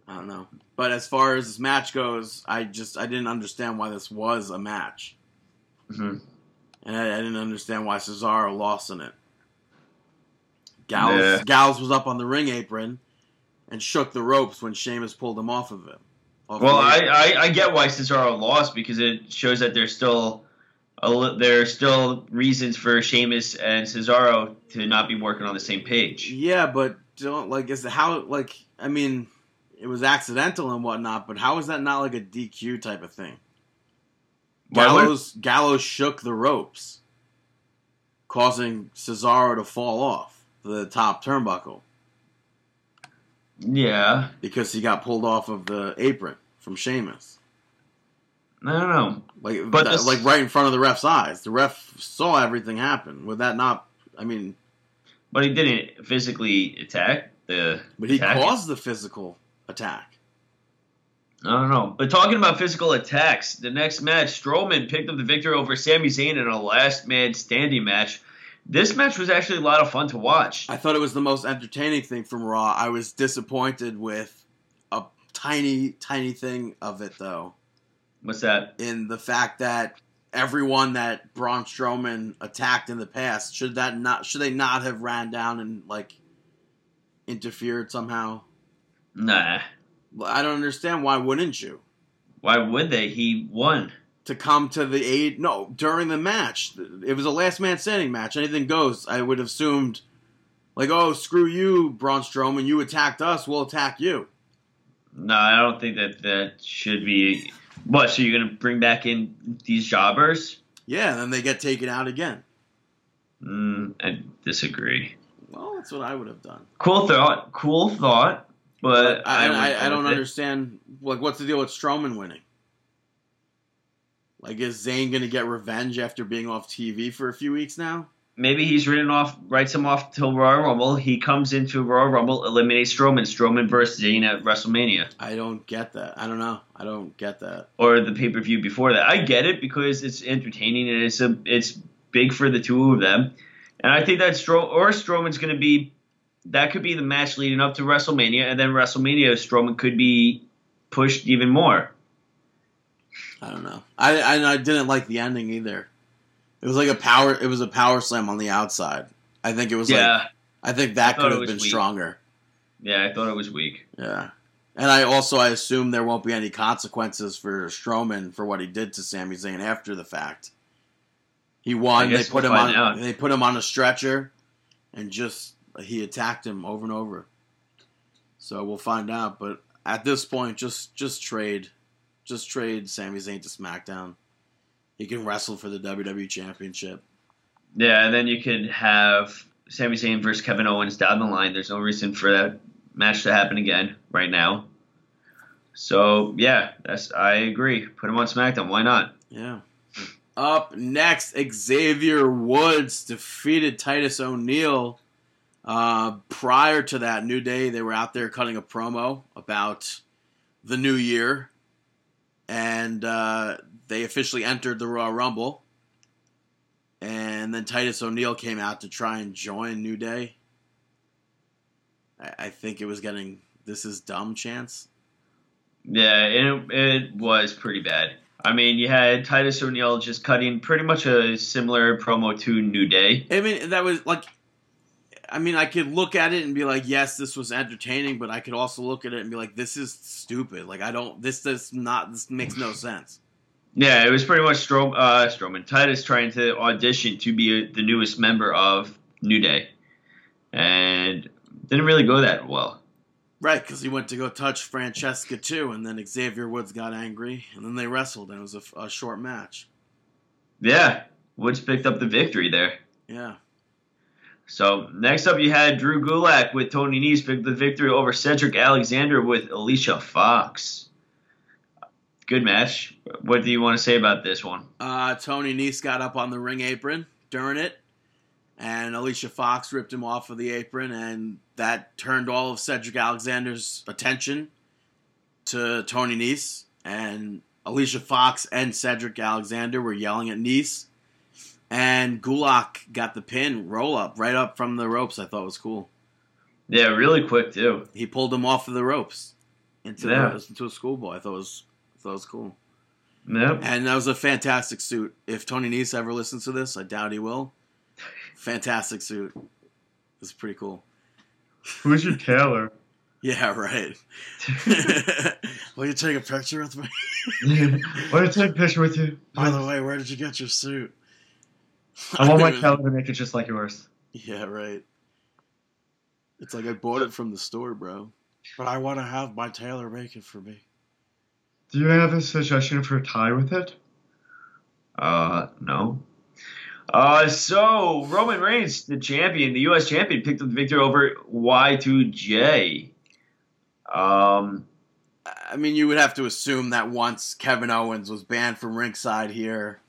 I don't know. But as far as this match goes, I just I didn't understand why this was a match. hmm And I, I didn't understand why Cesaro lost in it. Gallows, Yeah. Gallows was up on the ring apron and shook the ropes when Sheamus pulled him off of him. Off Well, I. I, I get why Cesaro lost because it shows that there's still a, there are still reasons for Sheamus and Cesaro to not be working on the same page. yeah, but don't like is how like I mean, it was accidental and whatnot, but how is that not like a DQ type of thing? Gallows Gallows shook the ropes, causing Cesaro to fall off the top turnbuckle Yeah, because he got pulled off of the apron from Sheamus. I don't know. Like, But that- this- like right in front of the ref's eyes. The ref saw everything happen. Would that not? I mean, But he didn't physically attack the. but he attack. caused the physical attack. I don't know. But talking about physical attacks, the next match, Strowman picked up the victory over Sami Zayn in a last man standing match. This match was actually a lot of fun to watch. I thought it was the most entertaining thing from Raw. I was disappointed with a tiny, tiny thing of it though, What's that? in the fact that everyone that Braun Strowman attacked in the past should that not should they not have ran down and like interfered somehow? Nah. I don't understand why wouldn't you? Why would they? He won. To come to the aid. No, during the match, it was a last man standing match. Anything goes. I would have assumed, like, oh, screw you, Braun Strowman. You attacked us. We'll attack you. No, I don't think that that should be. What? So you're gonna bring back in these jobbers? Yeah, and then they get taken out again. Mm, I disagree. Well, that's what I would have done. Cool thought. Cool thought. But I, wouldn't I, I, don't understand. Like, what's the deal with Strowman winning? Like, is Zayn going to get revenge after being off TV for a few weeks now? Maybe he's written off, writes him off till Royal Rumble. He comes into Royal Rumble, eliminates Strowman. Strowman versus Zayn at WrestleMania I don't get that. I don't know. I don't get that. or the pay per view before that. I get it because it's entertaining and it's a it's big for the two of them, and I think that Stro or Strowman's going to be that could be the match leading up to WrestleMania, and then WrestleMania Strowman could be pushed even more. I don't know. I, I I didn't like the ending either. It was like a power. It was a power slam on the outside. I think it was yeah, like. I think that thought could have been weak. stronger. yeah, I thought it was weak. Yeah. And I also I assume there won't be any consequences for Strowman for what he did to Sami Zayn after the fact. He won. They put we'll him on. out. They put him on a stretcher, and just he attacked him over and over. So we'll find out. But at this point, just just trade, just trade Sami Zayn to SmackDown. He can wrestle for the WWE Championship. Yeah, and then you could have Sami Zayn versus Kevin Owens down the line. There's no reason for that match to happen again right now. So yeah, that's I agree. Put him on SmackDown. Why not? Yeah. Up next, Xavier Woods defeated Titus O'Neil. Uh, prior to that, New Day, they were out there cutting a promo about the new year. And uh, they officially entered the Royal Rumble. And then Titus O'Neil came out to try and join New Day. I, I think it was getting this is dumb chance. Yeah, it, it was pretty bad. I mean, you had Titus O'Neil just cutting pretty much a similar promo to New Day. I mean, that was like, I mean, I could look at it and be like, yes, this was entertaining, but I could also look at it and be like, this is stupid. Like, I don't, this does not, this makes no sense. Yeah, it was pretty much Strom, uh, Strowman Titus trying to audition to be a, the newest member of New Day, and didn't really go that well. Right, because he went to go touch Francesca too, and then Xavier Woods got angry, and then they wrestled, and it was a, a short match. Yeah, Woods picked up the victory there. Yeah. So next up, you had Drew Gulak with Tony Nese pick the victory over Cedric Alexander with Alicia Fox. Good match. What do you want to say about this one? Uh, Tony Nese got up on the ring apron during it, and Alicia Fox ripped him off of the apron, and that turned all of Cedric Alexander's attention to Tony Nese. And Alicia Fox and Cedric Alexander were yelling at Nese, and Gulak got the pin roll up right up from the ropes. I thought was cool. Yeah, really quick too. He pulled him off of the ropes into Yeah. the, into a schoolboy. I thought it was I thought was cool. Yep. And that was a fantastic suit. If Tony Nese ever listens to this, I doubt he will. Fantastic suit. It's pretty cool. Who's your tailor? Yeah, right. Will you take a picture with me? Why don't you take a picture with you? By the way, where did you get your suit? I want my tailor to make it just like yours. Yeah, right. It's like I bought it from the store, bro. But I want to have my tailor make it for me. Do you have a suggestion for a tie with it? Uh, no. Uh, so Roman Reigns, the champion, the U.S. champion, picked up the victory over Y2J. Um, I mean, you would have to assume that once Kevin Owens was banned from ringside here,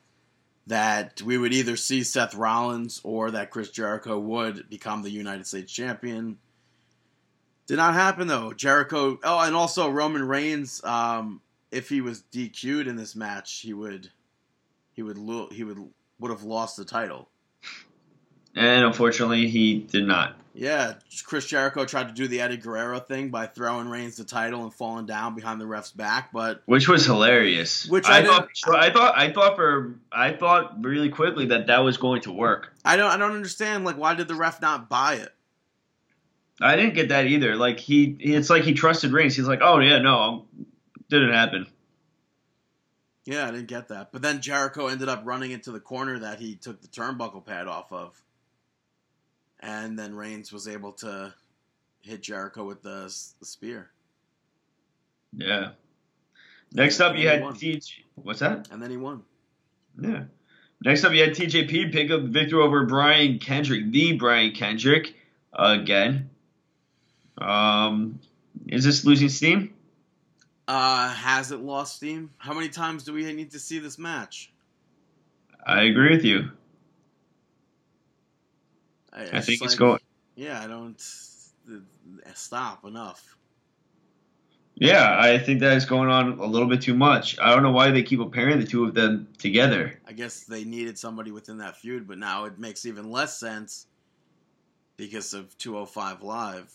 that we would either see Seth Rollins or that Chris Jericho would become the United States champion. Did not happen though. Jericho. Oh, and also Roman Reigns. Um, if he was DQ'd in this match, he would, he would, lo- he would would have lost the title. And unfortunately, he did not. Yeah, Chris Jericho tried to do the Eddie Guerrero thing by throwing Reigns the title and falling down behind the ref's back, but Which was hilarious. Which I thought, I thought, I thought for, I thought really quickly that that was going to work. I don't, I don't understand. Like, why did the ref not buy it? I didn't get that either. Like he, it's like he trusted Reigns. He's like, oh yeah, no, didn't happen. Yeah, I didn't get that. But then Jericho ended up running into the corner that he took the turnbuckle pad off of. And then Reigns was able to hit Jericho with the, the spear. Yeah. Next up, you had. TJ. What's that? And then he won. Yeah. Next up, you had TJP pick up the victory over Brian Kendrick, the Brian Kendrick, again. Um, is this losing steam? Uh, has it lost steam? How many times do we need to see this match? I agree with you. I, I think it's like- going. Yeah, I don't. Stop enough. Yeah, I think that is going on a little bit too much. I don't know why they keep comparing the two of them together. I guess they needed somebody within that feud, but now it makes even less sense because of 205 Live.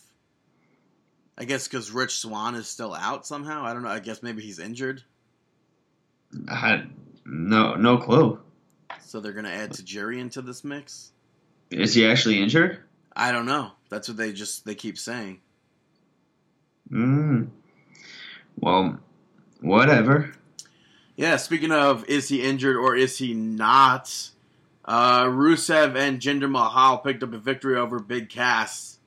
I guess because Rich Swann is still out somehow. I don't know. I guess maybe he's injured, I had no no clue. so they're gonna add Tajiri into this mix. Is he actually injured? I don't know. That's what they just they keep saying. Mm. Well, whatever. Yeah. Speaking of, is he injured or is he not? Uh, Rusev and Jinder Mahal picked up a victory over Big Cass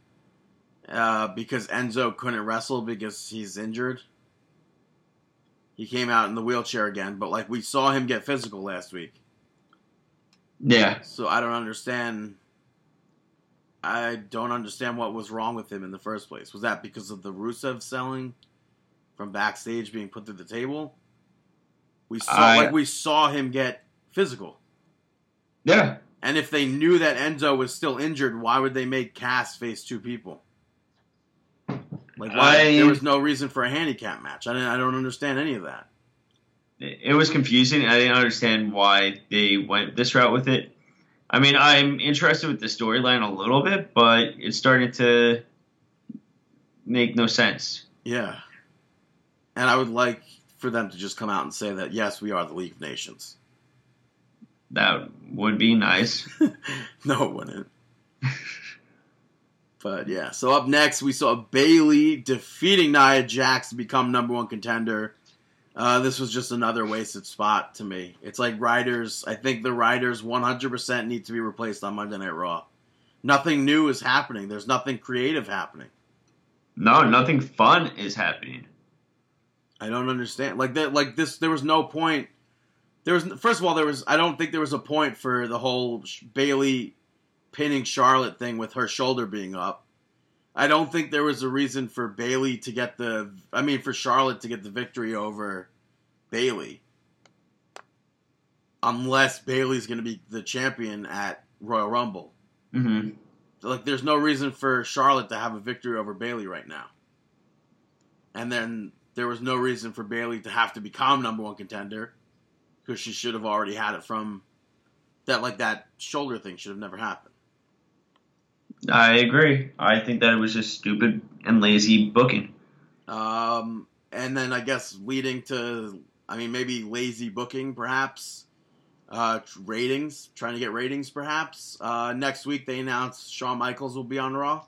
uh, because Enzo couldn't wrestle because he's injured. He came out in the wheelchair again, but like we saw him get physical last week, Yeah. so I don't understand. I don't understand what was wrong with him in the first place. Was that because of the Rusev selling from backstage being put through the table? We saw I- like we saw him get physical. Yeah. And if they knew that Enzo was still injured, why would they make Cass face two people? Like why I- there was no reason for a handicap match. I, I don't understand any of that. It it was confusing. I didn't understand why they went this route with it. I mean, I'm interested with the storyline a little bit, but it's starting to make no sense. Yeah. And I would like for them to just come out and say that yes, we are the League of Nations. That would be nice. no, it wouldn't. but yeah, so up next we saw Bayley defeating Nia Jax to become number one contender. Uh, this was just another wasted spot to me. It's like Riders. I think the Riders 100% need to be replaced on Monday Night Raw. Nothing new is happening. There's nothing creative happening. No, nothing fun is happening. I don't understand. Like that. Like this. There was no point. There was first of all there was. I don't think there was a point for the whole Bayley pinning Charlotte thing with her shoulder being up. I don't think there was a reason for Bayley to get the. I mean, for Charlotte to get the victory over Bayley, unless Bayley's going to be the champion at Royal Rumble. hmm Like, there's no reason for Charlotte to have a victory over Bayley right now. And then there was no reason for Bayley to have to become number one contender because she should have already had it from that. Like that shoulder thing should have never happened. I agree. I think that it was just stupid and lazy booking. Um, and then I guess leading to, I mean, maybe lazy booking, perhaps. Uh, ratings, trying to get ratings, perhaps. Uh, next week they announced Shawn Michaels will be on Raw.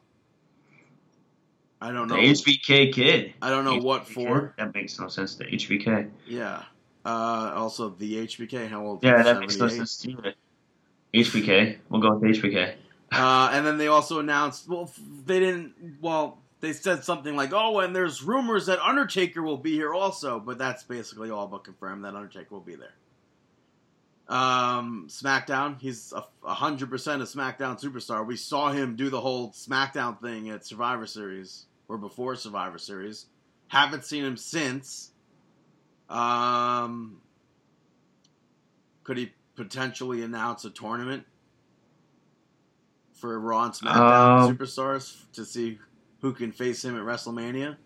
I don't The know. HBK kid. I don't know what HBK? for. That makes no sense. The HBK. Yeah. Uh, also the HBK. How old? Yeah, that makes no sense to me. HBK. We'll go with HBK. Uh, and then they also announced. Well, they didn't. Well, they said something like, "Oh, and there's rumors that Undertaker will be here also," but that's basically all but confirmed that Undertaker will be there. Um, SmackDown. He's a a hundred percent a SmackDown superstar. We saw him do the whole SmackDown thing at Survivor Series or before Survivor Series. Haven't seen him since. Um, could he potentially announce a tournament for Raw and SmackDown Um, superstars to see who can face him at WrestleMania?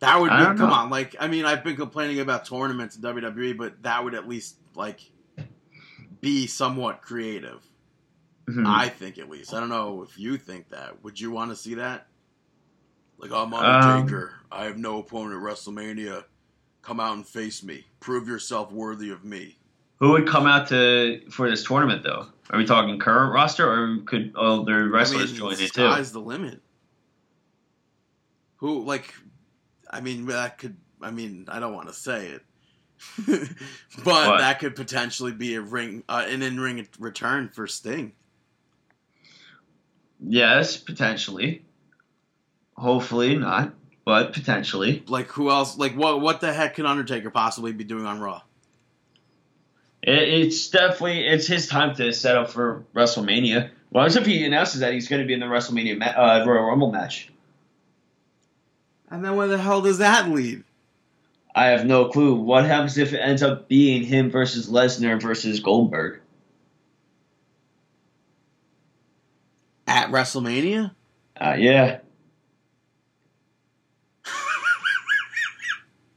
That would be come know. on. Like I mean, I've been complaining about tournaments in WWE, but that would at least like be somewhat creative. Mhm. I think at least. I don't know if you think that. Would you want to see that? Like I'm Um, Undertaker. I have no opponent at WrestleMania. Come out and face me. Prove yourself worthy of me. Who would come out to for this tournament though? Are we talking current roster or could other wrestlers I mean, join it too? sky's the limit. Who like? I mean, that could. I mean, I don't want to say it. but What? that could potentially be a ring, uh, an in-ring return for Sting. Yes, potentially. Hopefully not, but potentially. Like who else? Like what? What the heck can Undertaker possibly be doing on Raw? It, it's definitely it's his time to set up for WrestleMania. Well, as if he announces that he's going to be in the WrestleMania ma- uh, Royal Rumble match. And then where the hell does that lead? I have no clue. What happens if it ends up being him versus Lesnar versus Goldberg? At WrestleMania? Uh, yeah.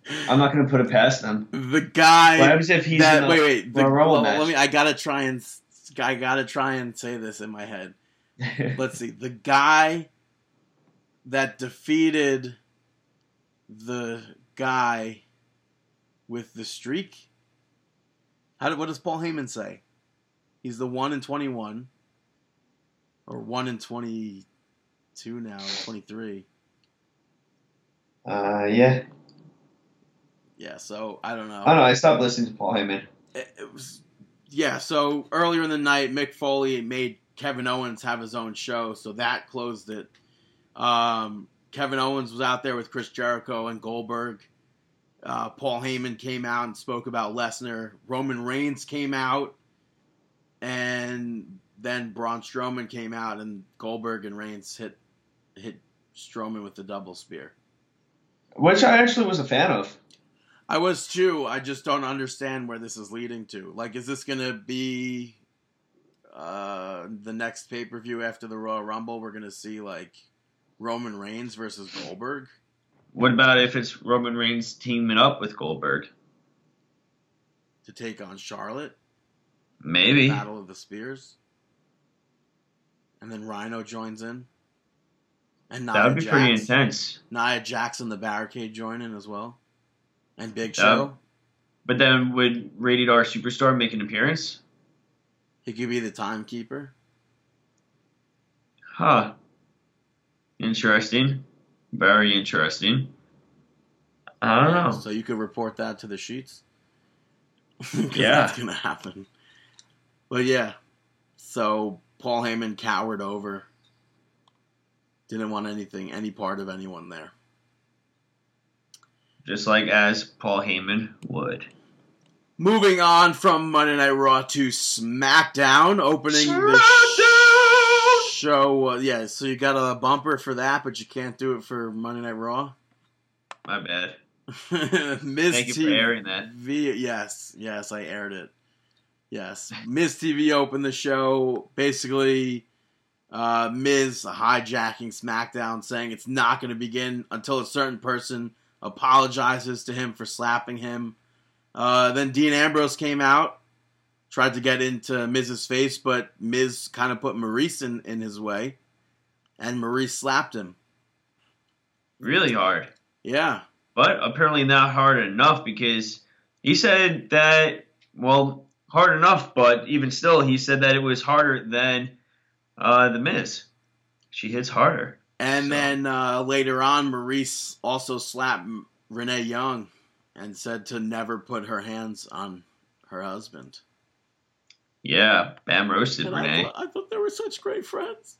I'm not going to put it past them. The guy What happens if he's that a wait wait the, well, match? let me I gotta try and I gotta try and say this in my head. Let's see the guy that defeated the guy with the streak. How did, what does Paul Heyman say? He's the one in twenty one, or one in twenty two now, twenty three. uh, yeah. Yeah, so I don't know. I don't know. I stopped listening to Paul Heyman. it, it was yeah so earlier in the night mick foley made kevin owens have his own show so that closed it um, kevin owens was out there with chris jericho and goldberg uh, paul heyman came out and spoke about lesnar roman reigns came out and then braun strowman came out and goldberg and reigns hit hit strowman with the double spear Which I actually was a fan of. I was too. I just don't understand where this is leading to. Like, is this gonna be uh, the next pay per view after the Royal Rumble? We're gonna see like Roman Reigns versus Goldberg. What about if it's Roman Reigns teaming up with Goldberg? to take on Charlotte, Maybe. Battle of the Spears, and then Rhyno joins in, and Nia That would be pretty intense. Nia and the Barricade join in as well, and Big Yeah. Show. But then would Rated R Superstar make an appearance? He could be the timekeeper. Huh. Interesting. Very interesting. I don't know. So you could report that to the sheets. Yeah. that's gonna happen. But yeah, so Paul Heyman cowered over. Didn't want anything, any part of anyone there. Just like as Paul Heyman would. Moving on from Monday Night Raw to SmackDown, opening the sh- show. Uh, yeah, so you got a bumper for that, but you can't do it for Monday Night Raw. My bad. Miz Thank you for airing that. V yes, yes, I aired it. Yes, Miz TV opened the show. Basically, uh, Miz hijacking SmackDown, saying it's not going to begin until a certain person apologizes to him for slapping him. Uh, then Dean Ambrose came out, tried to get into Miz's face, but Miz kind of put Maryse in, in his way, and Maryse slapped him. Really hard. Yeah, But apparently not hard enough because he said that, well, hard enough, but even still, he said that it was harder than uh, The Miz. She hits harder. And So- then uh, later on, Maryse also slapped Renee Young and said to never put her hands on her husband. Yeah, Bam roasted And I, Renee. thought, I thought they were such great friends.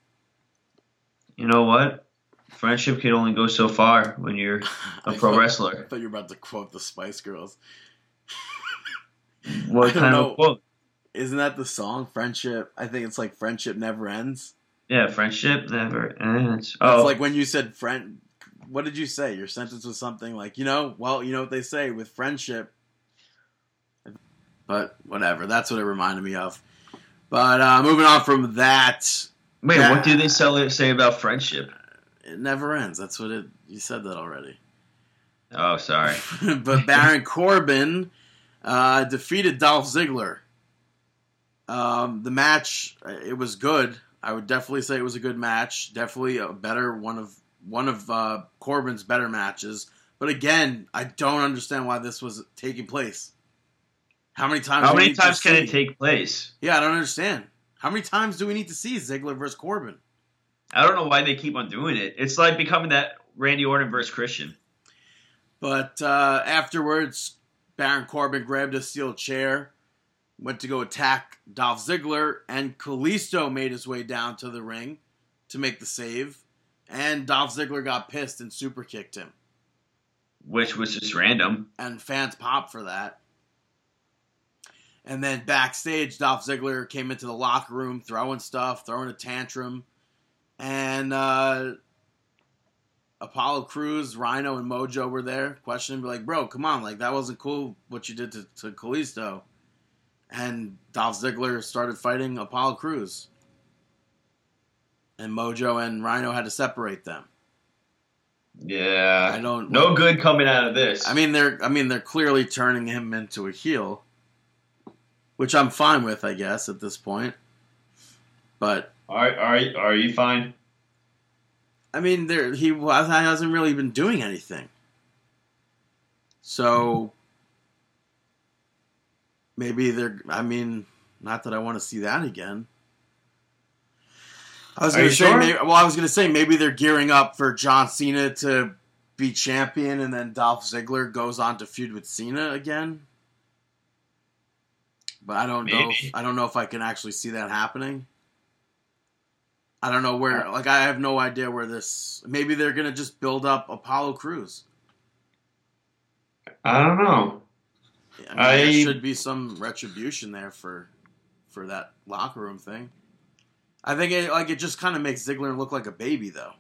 You know what? Friendship can only go so far when you're a pro thought- I wrestler. thought you were about to quote the Spice Girls. What kind know. of quote? Isn't that the song? Friendship. I think it's like friendship never ends. Yeah, friendship never ends. It's Oh, like when you said friend. What did you say? Your sentence was something like, you know, well, you know what they say with friendship. But whatever. That's what it reminded me of. But uh, moving on from that, wait, yeah. what do they sell, say about friendship? it never ends. That's what it. You said that already. Oh, sorry. but Baron Corbin uh, defeated Dolph Ziggler. Um, the match uh, it was good. I would definitely say it was a good match. Definitely a better one of one of uh, Corbin's better matches. But again, I don't understand why this was taking place. How many times? How many times can see- it take place? Yeah, I don't understand. How many times do we need to see Ziggler versus Corbin? I don't know why they keep on doing it. It's like becoming that Randy Orton versus Christian. But uh, afterwards, Baron Corbin grabbed a steel chair, went to go attack Dolph Ziggler, and Kalisto made his way down to the ring to make the save. And Dolph Ziggler got pissed and super kicked him. Which was just random. And fans popped for that. And then backstage, Dolph Ziggler came into the locker room throwing stuff, throwing a tantrum. And uh, Apollo Crews, Rhyno, and Mojo were there questioning, be like, bro, come on, like that wasn't cool what you did to, to Kalisto. And Dolph Ziggler started fighting Apollo Crews. And Mojo and Rhyno had to separate them. Yeah. I don't No good coming out of this. I mean they're I mean they're clearly turning him into a heel. Which I'm fine with, I guess, at this point. But are are you- are you fine? I mean, there he was, hasn't really been doing anything. So maybe they're. I mean, not that I want to see that again. I was going to say, sure? maybe, well, I was going to say maybe they're gearing up for John Cena to be champion, and then Dolph Ziggler goes on to feud with Cena again. But I don't know. If, I don't know if I can actually see that happening. I don't know where. Like, I have no idea where this. Maybe they're gonna just build up Apollo Crews. I don't know. I mean, I- there should be some retribution there for for that locker room thing. I think it like it just kind of makes Ziggler look like a baby, though.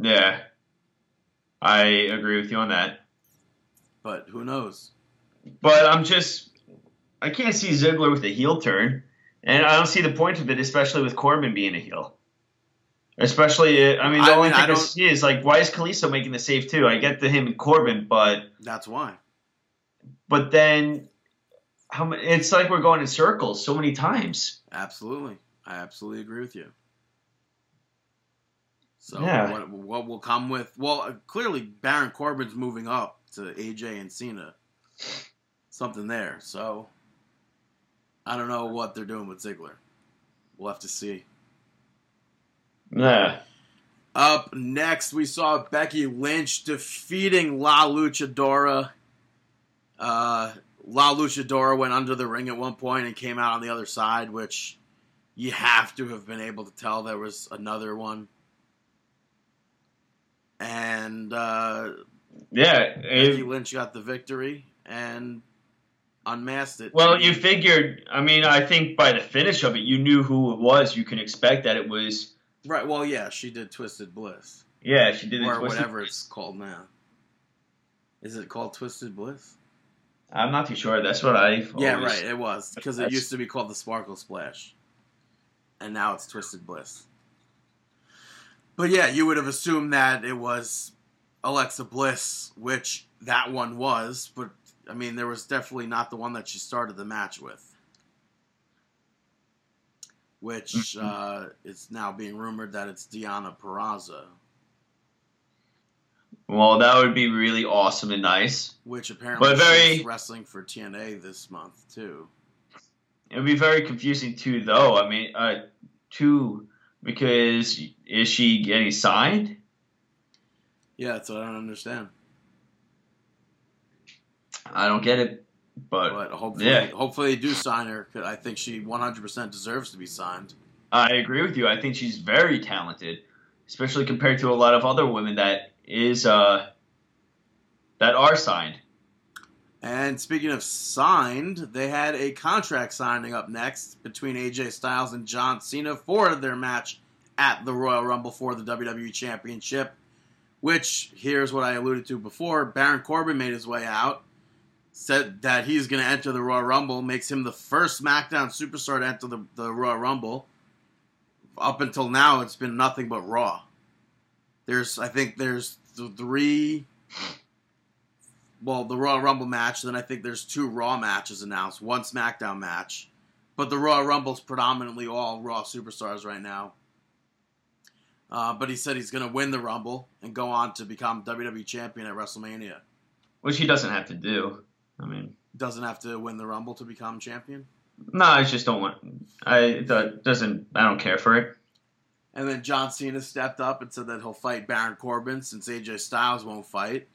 Yeah. I agree with you on that. But who knows? But I'm just I can't see Ziggler with a heel turn. And I don't see the point of it, especially with Corbin being a heel. Especially, uh, I mean, the I only mean, thing I don't- see is like, why is Kalisto making the save too? I get to him and Corbin, but That's why. But then how many? It's like we're going in circles so many times. Absolutely, I absolutely agree with you. So Yeah. what, what will come with? Well, clearly Baron Corbin's moving up to AJ and Cena. Something there. So I don't know what they're doing with Ziggler. We'll have to see. Yeah. Up next, we saw Becky Lynch defeating La Luchadora. Uh, La Luchadora went under the ring at one point and came out on the other side, which you have to have been able to tell there was another one. And uh, Yeah. Becky Lynch got the victory and unmasked it. well, you figured. I mean, I think by the finish of it, you knew who it was. You can expect that it was. right? Well, yeah, she did Twisted Bliss Yeah, she did or twisted- whatever it's called now. Is it called Twisted Bliss? I'm not too sure. That's what I. Yeah, right. It was because it used to be called the Sparkle Splash, and now it's Twisted Bliss. But yeah, you would have assumed that it was Alexa Bliss, which that one was. But I mean, there was definitely not the one that she started the match with, which Mhm. uh, is now being rumored that it's Deonna Purrazzo, Well, that would be really awesome and nice. which apparently But very- wrestling for TNA this month too. It would be very confusing too, though. I mean, uh, too because is she getting signed? Yeah, that's what I don't understand. I don't get it, but But hopefully, yeah. hopefully they do sign her. 'cause I think she 100% deserves to be signed. I agree with you. I think she's very talented, especially compared to a lot of other women that is uh that are signed. And speaking of signed, they had a contract signing up next between AJ Styles and John Cena for their match at the Royal Rumble for the WWE Championship. Which here's what I alluded to before: Baron Corbin made his way out, said that he's going to enter the Royal Rumble, makes him the first SmackDown superstar to enter the, the Royal Rumble. Up until now, it's been nothing but Raw. There's, I think, there's th- three well, the Royal Rumble match. Then I think there's two Raw matches announced, one SmackDown match. But the Royal Rumble's predominantly all Raw superstars right now. Uh, but he said he's going to win the Rumble and go on to become WWE champion at WrestleMania. Which he doesn't have to do. I mean, Doesn't have to win the Rumble to become champion. no, I just don't want. I that doesn't. I don't care for it. And then John Cena stepped up and said that he'll fight Baron Corbin since AJ Styles won't fight.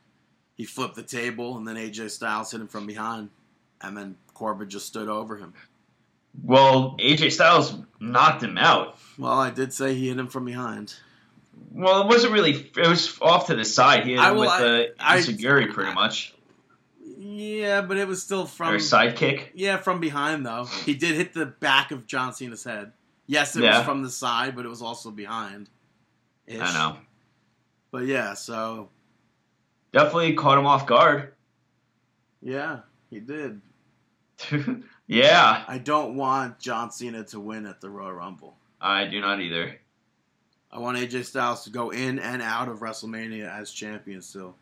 he flipped the table, and then AJ Styles hit him from behind, and then Corbin just stood over him. Well, AJ Styles knocked him out. Well, I did say he hit him from behind. Well, it wasn't really. It was off to the side. He hit I him with I- the I- pretty much. Yeah, but it was still Or from a sidekick. yeah from behind though. He did hit the back of John Cena's head. Yes, it Yeah. was from the side, but it was also behind. I know. But yeah, so Definitely caught him off guard. yeah, he did. yeah, I don't want John Cena to win at the Royal Rumble. I do not either. I want AJ Styles to go in and out of WrestleMania as champion still.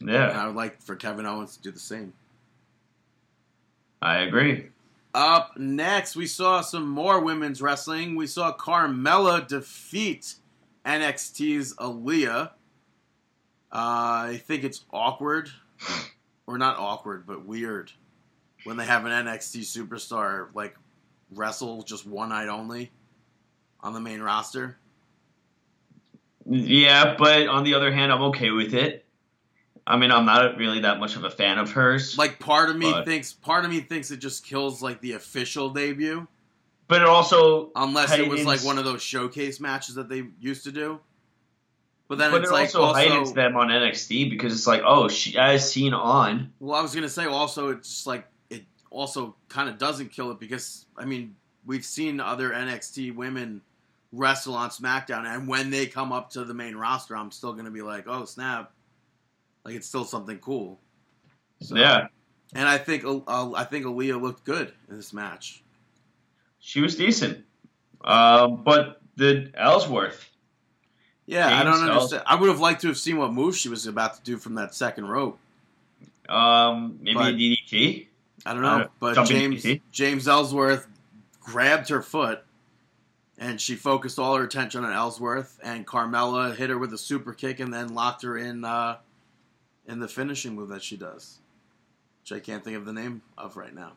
And Yeah, I would like for Kevin Owens to do the same. I agree. Up next, we saw some more women's wrestling. We saw Carmella defeat NXT's Aliyah. Uh, I think it's awkward, or not awkward, but weird when they have an NXT superstar like wrestle just one night only on the main roster. Yeah, but on the other hand, I'm okay with it. I mean, I'm not really that much of a fan of hers. Like part of me But- thinks, part of me thinks it just kills like the official debut, but it also, unless it was like one of those showcase matches that they used to do. But then but it's it like also, also heightens them on NXT because it's like, oh, she as seen on. Well, I was gonna say also it's just like it also kind of doesn't kill it because I mean we've seen other NXT women wrestle on SmackDown, and when they come up to the main roster, I'm still gonna be like, oh snap, like it's still something cool. So- Yeah, and I think uh, I think Aliyah looked good in this match. she was decent. Um, but the Ellsworth, Yeah, I don't Ellsworth. understand. I would have liked to have seen what move she was about to do from that second rope. um, maybe But- a DDT. I don't know, Uh, but James DDT? James Ellsworth grabbed her foot, and she focused all her attention on Ellsworth, and Carmella hit her with a super kick, and then locked her in uh, in the finishing move that she does, which I can't think of the name of right now.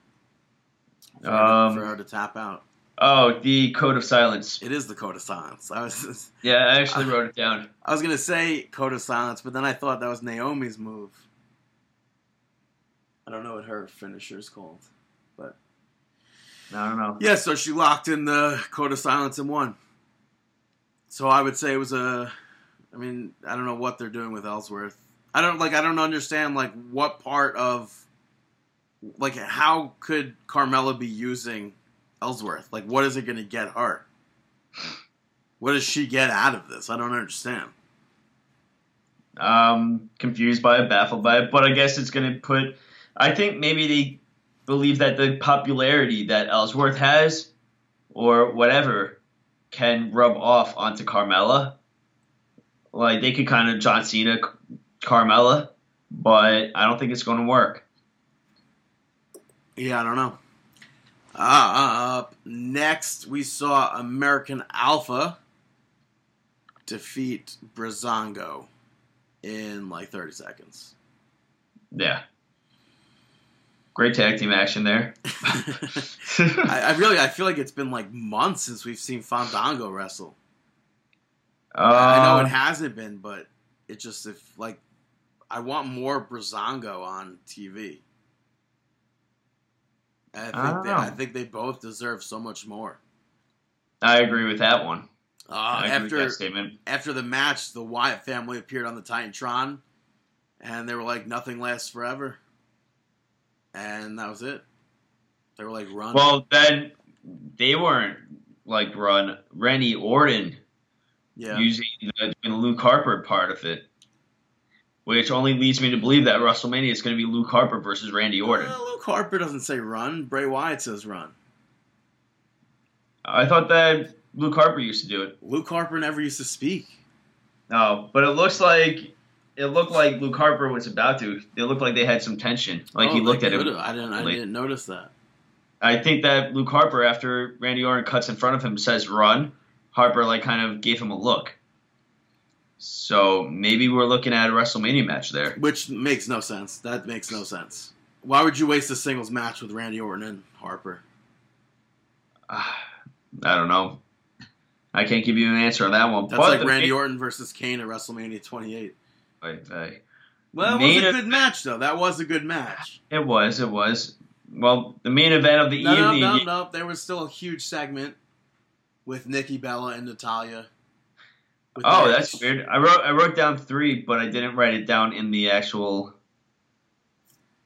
For, her, Um, to, for her to tap out, Oh, the Code of Silence. it is the code of silence. I was Yeah, I actually Uh, wrote it down. I was gonna say code of silence, but then I thought that was Naomi's move. I don't know what her finisher is called. But I don't know. Yeah, so she locked in the code of silence and won. So I would say it was a. I mean, I don't know what they're doing with Ellsworth. I don't like. I don't understand like what part of. Like, how could Carmella be using Ellsworth? Like, what is it going to get her? What does she get out of this? I don't understand. Um, confused by it, baffled by it, but I guess it's going to put. I think maybe they believe that the popularity that Ellsworth has, or whatever, can rub off onto Carmella. Like they could kind of John Cena, Carmella, but I don't think it's going to work. Yeah, I don't know. Uh, up next, we saw American Alpha defeat Breezango in like 30 seconds. Yeah. Great tag team action there. I, I really, I feel like it's been like months since we've seen Fandango wrestle. I know Uh, it hasn't been, but it just if like I want more Breezango on TV. I think I don't they, know. I think they both deserve so much more. I agree with that one. Uh, I agree with after that statement. after the match, the Wyatt family appeared on the Titantron, and they were like, "Nothing lasts forever," and that was it. They were like, "Run." Well, then they weren't like run Randy Orton yeah, using the, the Luke Harper part of it, which only leads me to believe that WrestleMania is going to be Luke Harper versus Randy uh, Orton. Well, Luke Harper doesn't say run. Bray Wyatt says run. I thought that Luke Harper used to do it. Luke Harper never used to speak. No, but it looks like it looked like Luke Harper was about to. It looked like they had some tension. Like Oh, he looked at him. could've. I didn't. I didn't notice that. I think that Luke Harper, after Randy Orton cuts in front of him, says "run." Harper like kind of gave him a look. So maybe we're looking at a WrestleMania match there. Which makes no sense. That makes no sense. Why would you waste a singles match with Randy Orton and Harper? Ah, I don't know. I can't give you an answer on that one. That's but like Randy big- Orton versus Kane at WrestleMania 28. I, I, Well, it was Main a ev- good match though. That was a good match. it was, it was. Well, the main event of the No, no, evening. no, no. There was still a huge segment with Nikki Bella and Natalya. Oh, that's weird. I wrote I wrote down three, but I didn't write it down in the actual.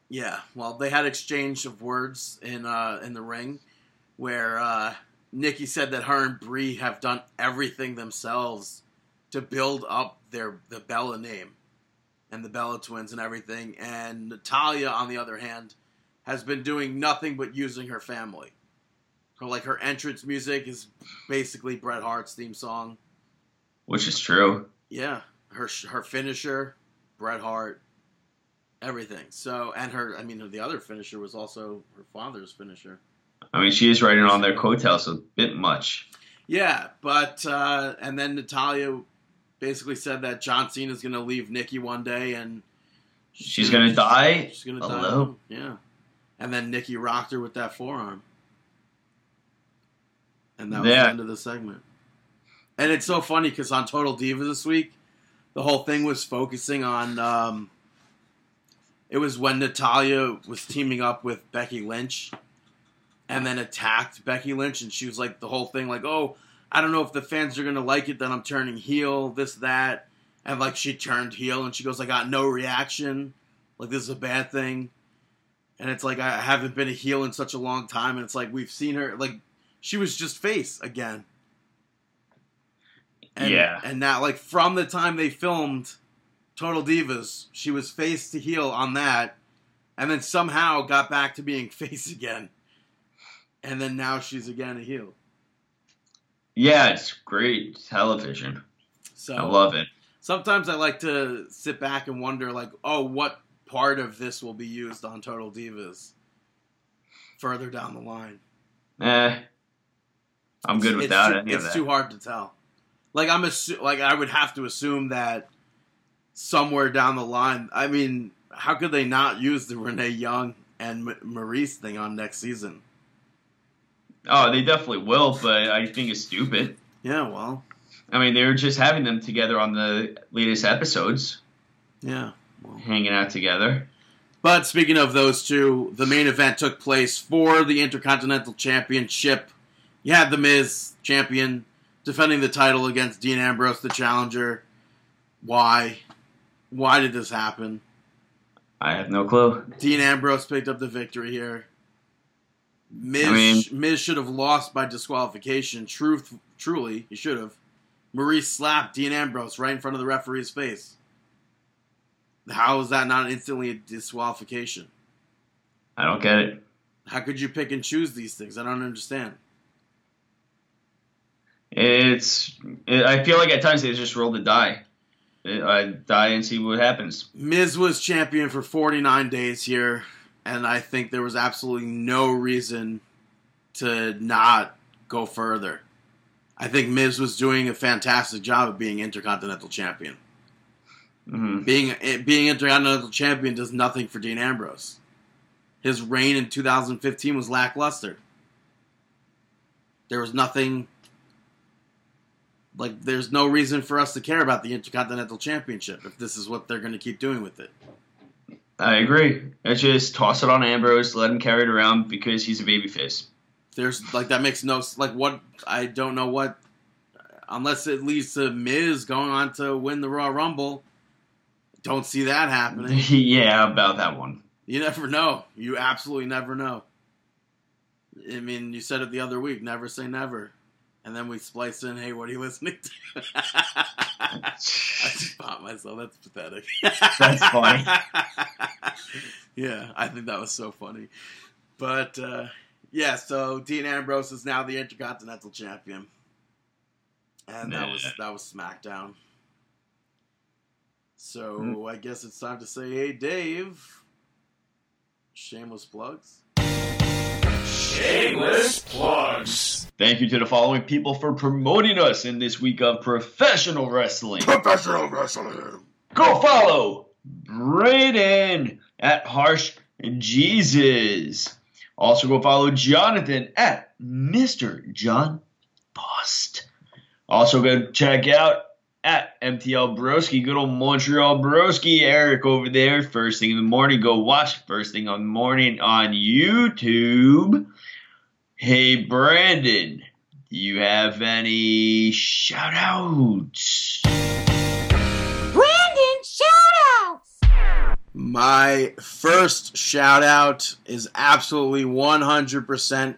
Yeah, well, they had exchange of words in uh, in the ring, where uh, Nikki said that her and Brie have done everything themselves to build up their the Bella name and the Bella twins and everything, and Natalya, on the other hand, has been doing nothing but using her family. Her like her entrance music is basically Bret Hart's theme song. Which is true. Yeah, her her finisher, Bret Hart, everything. So, and her, I mean, the other finisher was also her father's finisher. I mean, she is riding on their coattails a bit much. Yeah, but uh, and then Natalya basically said that John Cena is going to leave Nikki one day, and She's gonna die She's going to die. alone. Yeah, and then Nikki rocked her with that forearm, and that was Yeah. the end of the segment. And it's so funny because on Total Divas this week, the whole thing was focusing on. Um, it was when Natalya was teaming up with Becky Lynch, and then attacked Becky Lynch, and she was like the whole thing, like, "Oh, I don't know if the fans are gonna like it that I'm turning heel, this that," and like she turned heel, and she goes, "I got no reaction, like this is a bad thing," and it's like I haven't been a heel in such a long time, and it's like we've seen her, like she was just face again. And, Yeah. and now like from the time they filmed Total Divas, she was face to heel on that, and then somehow got back to being face again, and then now she's again a heel. Yeah, it's great television. So I love it. sometimes I like to sit back and wonder, like, oh, what part of this will be used on Total Divas further down the line? Eh, I'm good It's without too, any It's of that. too hard to tell. Like I'm assu- like I would have to assume that somewhere down the line. I mean, how could they not use the Renee Young and M- Maryse thing on next season? Oh, they definitely will, but I think it's stupid. Yeah, well, I mean, they were just having them together on the latest episodes, yeah. Well. hanging out together. But speaking of those two, the main event took place for the Intercontinental Championship. You had The Miz, champion, defending the title against Dean Ambrose, the challenger. Why? Why did this happen? I have no clue. Dean Ambrose picked up the victory here. Miz, I mean- Miz should have lost by disqualification. Truth, truly, he should have. Maryse slapped Dean Ambrose right in front of the referee's face. How is that not instantly a disqualification? I don't get it. How could you pick and choose these things? I don't understand. It's. It, I feel like at times they just roll the die. I die and see what happens. Miz was champion for 49 days here, and I think there was absolutely no reason to not go further. I think Miz was doing a fantastic job of being Intercontinental Champion. hmm Being eh, being Intercontinental Champion does nothing for Dean Ambrose. His reign in 2015 was lackluster. There was nothing. Like, there's no reason for us to care about the Intercontinental Championship if this is what they're going to keep doing with it. I agree. Let's just toss it on Ambrose, let him carry it around because he's a babyface. There's like that makes no like what I don't know what unless it leads to Miz going on to win the Royal Rumble. Don't see that happening. yeah, about that one. You never know. You absolutely never know. I mean, you said it the other week. Never say never. And then we splice in, hey, what are you listening to? I just popped myself. That's pathetic. That's funny. yeah, I think that was so funny. But uh, yeah, so Dean Ambrose is now the Intercontinental Champion, and that was that was SmackDown. So Hmm. I guess it's time to say, hey, Dave. Shameless plugs. Shameless plugs. Thank you to the following people for promoting us in this week of professional wrestling. Professional wrestling. Go follow Brayden at Harsh Jesus. Also go follow Jonathan at Mr. John Bust. Also go check out at MTL Broski, good old Montreal Broski, Eric over there. First thing in the morning, go watch first thing on the morning on YouTube. Hey Brandon, do you have any shout outs? Brandon, shout outs! My first shout out is absolutely 100%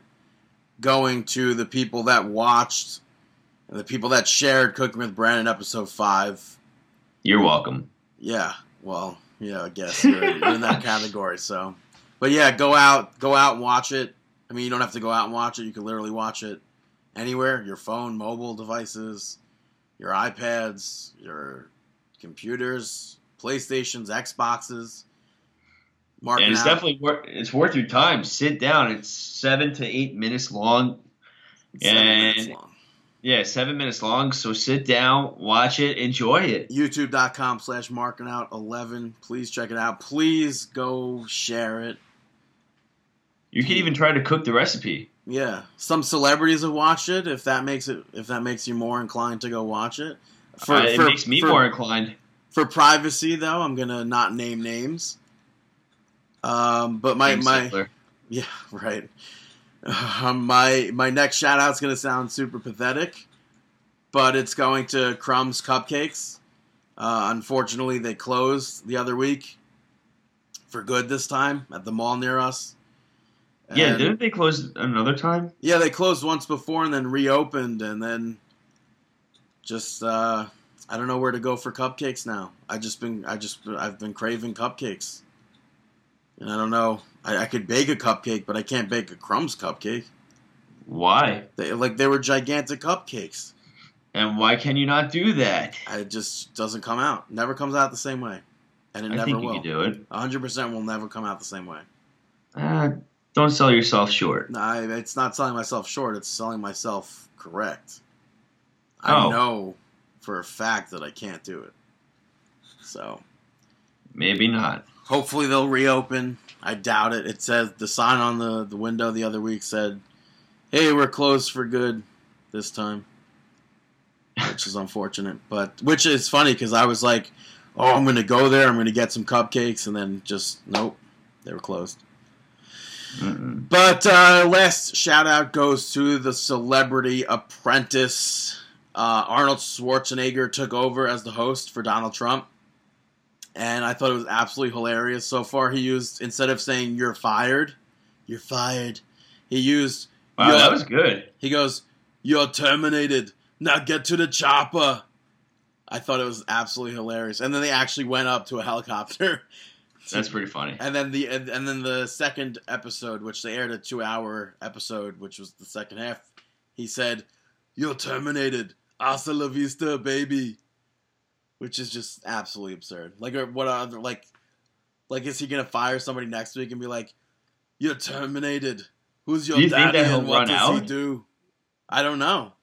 going to the people that watched and the people that shared Cooking with Brandon episode 5. You're welcome. Yeah, well, yeah, I guess you're, you're in that category. So, but yeah, go out, go out and watch it. I mean, you don't have to go out and watch it. You can literally watch it anywhere: your phone, mobile devices, your iPads, your computers, PlayStations, Xboxes. Marking and it's out. definitely worth it's worth your time. Sit down. It's seven to eight minutes long. Seven minutes and- long. Yeah, seven minutes long. So sit down, watch it, enjoy it. YouTube.com slash marking out 11. Please check it out. Please go share it. You can even try to cook the recipe. Yeah, some celebrities have watched it. If that makes it, if that makes you more inclined to go watch it, for, Uh, it for- makes me for- more inclined. For privacy, though, I'm gonna not name names. Um, but my my yeah right. Um, my my next shout out's gonna sound super pathetic, but it's going to Crumbs Cupcakes. Uh, unfortunately, they closed the other week for good this time at the mall near us. Yeah, And- didn't they close another time? yeah, they closed once before and then reopened, and then just uh, I don't know where to go for cupcakes now. I just been I just I've been craving cupcakes, and I don't know. I, I could bake a cupcake, but I can't bake a crumbs cupcake. Why? They, like they were gigantic cupcakes. And why can you not do that? It just doesn't come out. Never comes out the same way, and it I never think you will. do it. hundred percent will never come out the same way. Uh, don't sell yourself short. I, it's not selling myself short. It's selling myself correct. I Oh. know for a fact that I can't do it. So Maybe not. hopefully they'll reopen. I doubt it. It says the sign on the, the window the other week said, "Hey, we're closed for good this time," which is unfortunate. But which is funny because I was like, "Oh, I'm going to go there. I'm going to get some cupcakes," and then just nope, they were closed. Mm-mm. But uh, last shout out goes to the Celebrity Apprentice. Uh, Arnold Schwarzenegger took over as the host for Donald Trump, and I thought it was absolutely hilarious. So far, he used instead of saying "you're fired," "you're fired," he used Wow, that was good. he goes, "You're terminated. Now get to the chopper." I thought it was absolutely hilarious, and then they actually went up to a helicopter. That's pretty funny. And then the and, and then the second episode, which they aired a two hour episode, which was the second half, he said, "You're terminated. Hasta la vista, baby," which is just absolutely absurd. Like, what other like, like is he gonna fire somebody next week and be like, "You're terminated. Who's your Do you daddy and what does he do?" I don't know.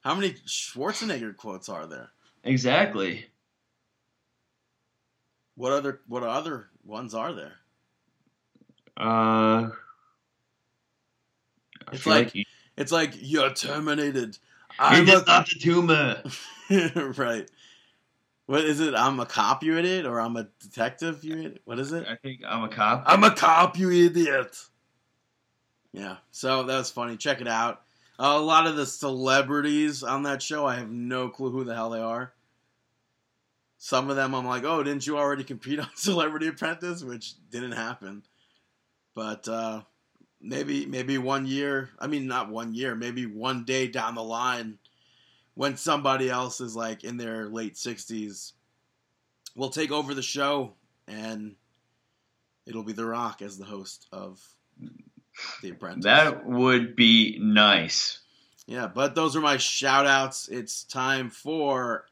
How many Schwarzenegger quotes are there? Exactly. What other what other ones are there? Uh, It's like- you, It's like you're terminated. you I'm just a- not the tumor. right. What is it? I'm a cop, you idiot, or I'm a detective, you idiot. What is it? I think I'm a cop. I'm a cop, you idiot. Yeah. So that was funny. Check it out. Uh, a lot of the celebrities on that show, I have no clue who the hell they are. Some of them, I'm like, oh, didn't you already compete on Celebrity Apprentice? Which didn't happen. But uh, maybe, maybe one year. I mean, not one year. Maybe one day down the line, when somebody else is like in their late 60s, will take over the show and it'll be The Rock as the host of The Apprentice. That would be nice. yeah, but those are my shout outs. It's time for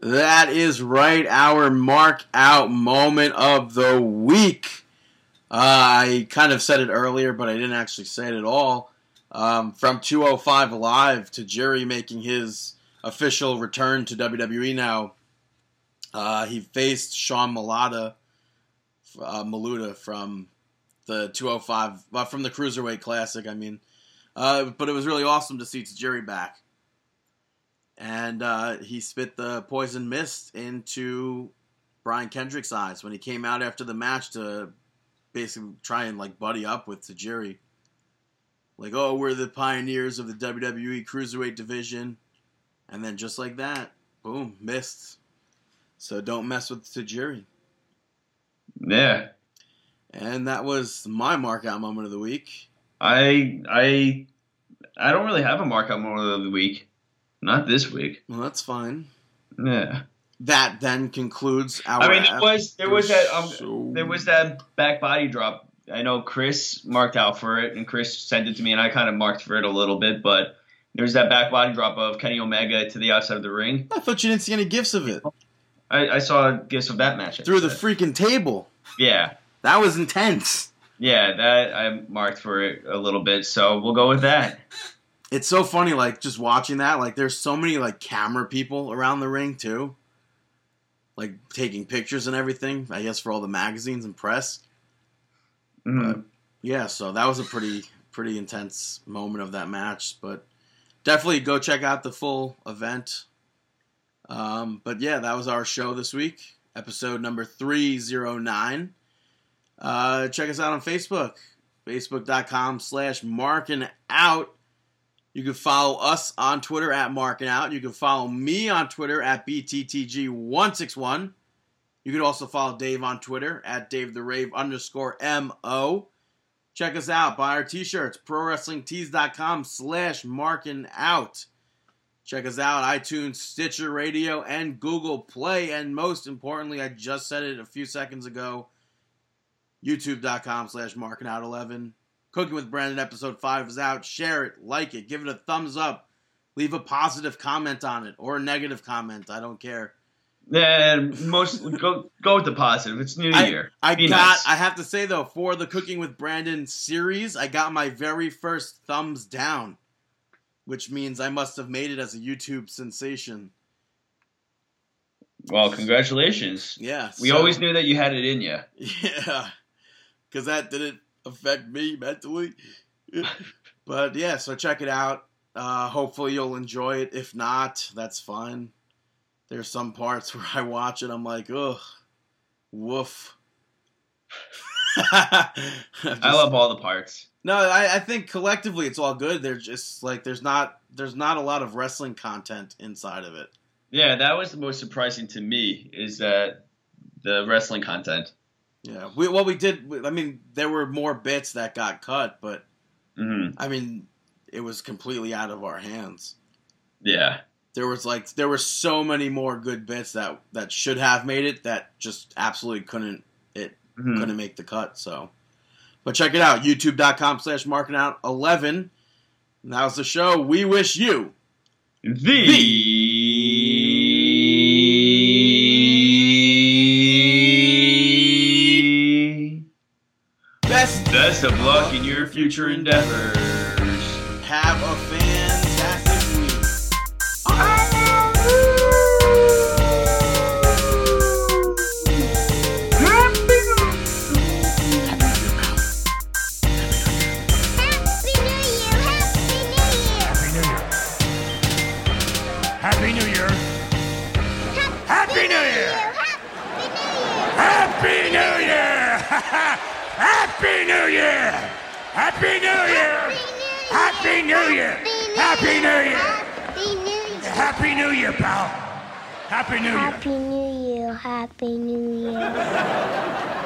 That is right, our mark out moment of the week. Uh, I kind of said it earlier, but I didn't actually say it at all. Um, from 205 Live Tajiri making his official return to WWE now. Uh, he faced Sean Maluta, uh, from the 205, uh, from the Cruiserweight Classic, I mean. Uh, but it was really awesome to see Tajiri back. And uh, he spit the poison mist into Brian Kendrick's eyes when he came out after the match to basically try and like buddy up with Tajiri. Like, oh, we're the pioneers of the WWE Cruiserweight division. And then just like that, boom, mist. So don't mess with Tajiri. Yeah. And that was my markout moment of the week. I I I don't really have a markout moment of the week. Not this week. Well, that's fine. Yeah. That then concludes our. I mean, there was there was that um, episode. there was that back body drop. I know Chris marked out for it, and Chris sent it to me, and I kind of marked for it a little bit. But there's that back body drop of Kenny Omega to the outside of the ring. I thought you didn't see any gifs of it I, I saw gifts of that match. I through the said. freaking table. yeah, That was intense. yeah, that I marked for it a little bit. So we'll go with that. It's so funny, like just watching that. Like, there's so many like camera people around the ring too, like taking pictures and everything. I guess for all the magazines and press. Mhm. Yeah, so that was a pretty pretty intense moment of that match, but definitely go check out the full event. Um, but yeah, that was our show this week, episode number three zero nine. Uh, check us out on Facebook, facebook.com slash marking out. You can follow us on Twitter at marking out. You can follow me on Twitter at BTTG161. You can also follow Dave on Twitter at Dave the Rave underscore MO. Check us out. Buy our t-shirts. ProWrestlingTees.com slash marking out. Check us out. iTunes, Stitcher Radio, and Google Play. And most importantly, I just said it a few seconds ago. YouTube.com slash marking out 11. Cooking with Brandon episode 5 is out. Share it, like it, give it a thumbs up. Leave a positive comment on it or a negative comment. I don't care. Yeah, most go go with the positive. It's New I, Year. I Be got. nice. I have to say though, for the Cooking with Brandon series, I got my very first thumbs down, which means I must have made it as a YouTube sensation. well, congratulations. Yeah, We so- always knew that you had it in you. Yeah, because that didn't affect me mentally. but yeah, so check it out. Uh, hopefully you'll enjoy it. If not, that's fine. There's some parts where I watch it, I'm like, ugh, woof. I love all the parts. No, I, I think collectively it's all good. There's just like there's not there's not a lot of wrestling content inside of it. Yeah, that was the most surprising to me is that the wrestling content. Yeah, we, what we did. I mean, there were more bits that got cut, but hmm I mean, it was completely out of our hands. Yeah. There was like there were so many more good bits that that should have made it that just absolutely couldn't it Mhm. couldn't make the cut. So, but check it out, YouTube.com slash marking out eleven. And that was the show. We wish you The best. best of luck in your future endeavors. Have a fantastic Happy New Year! Happy New Year! Happy New Year, pal! Happy New Year! Happy New Year! Happy New Year!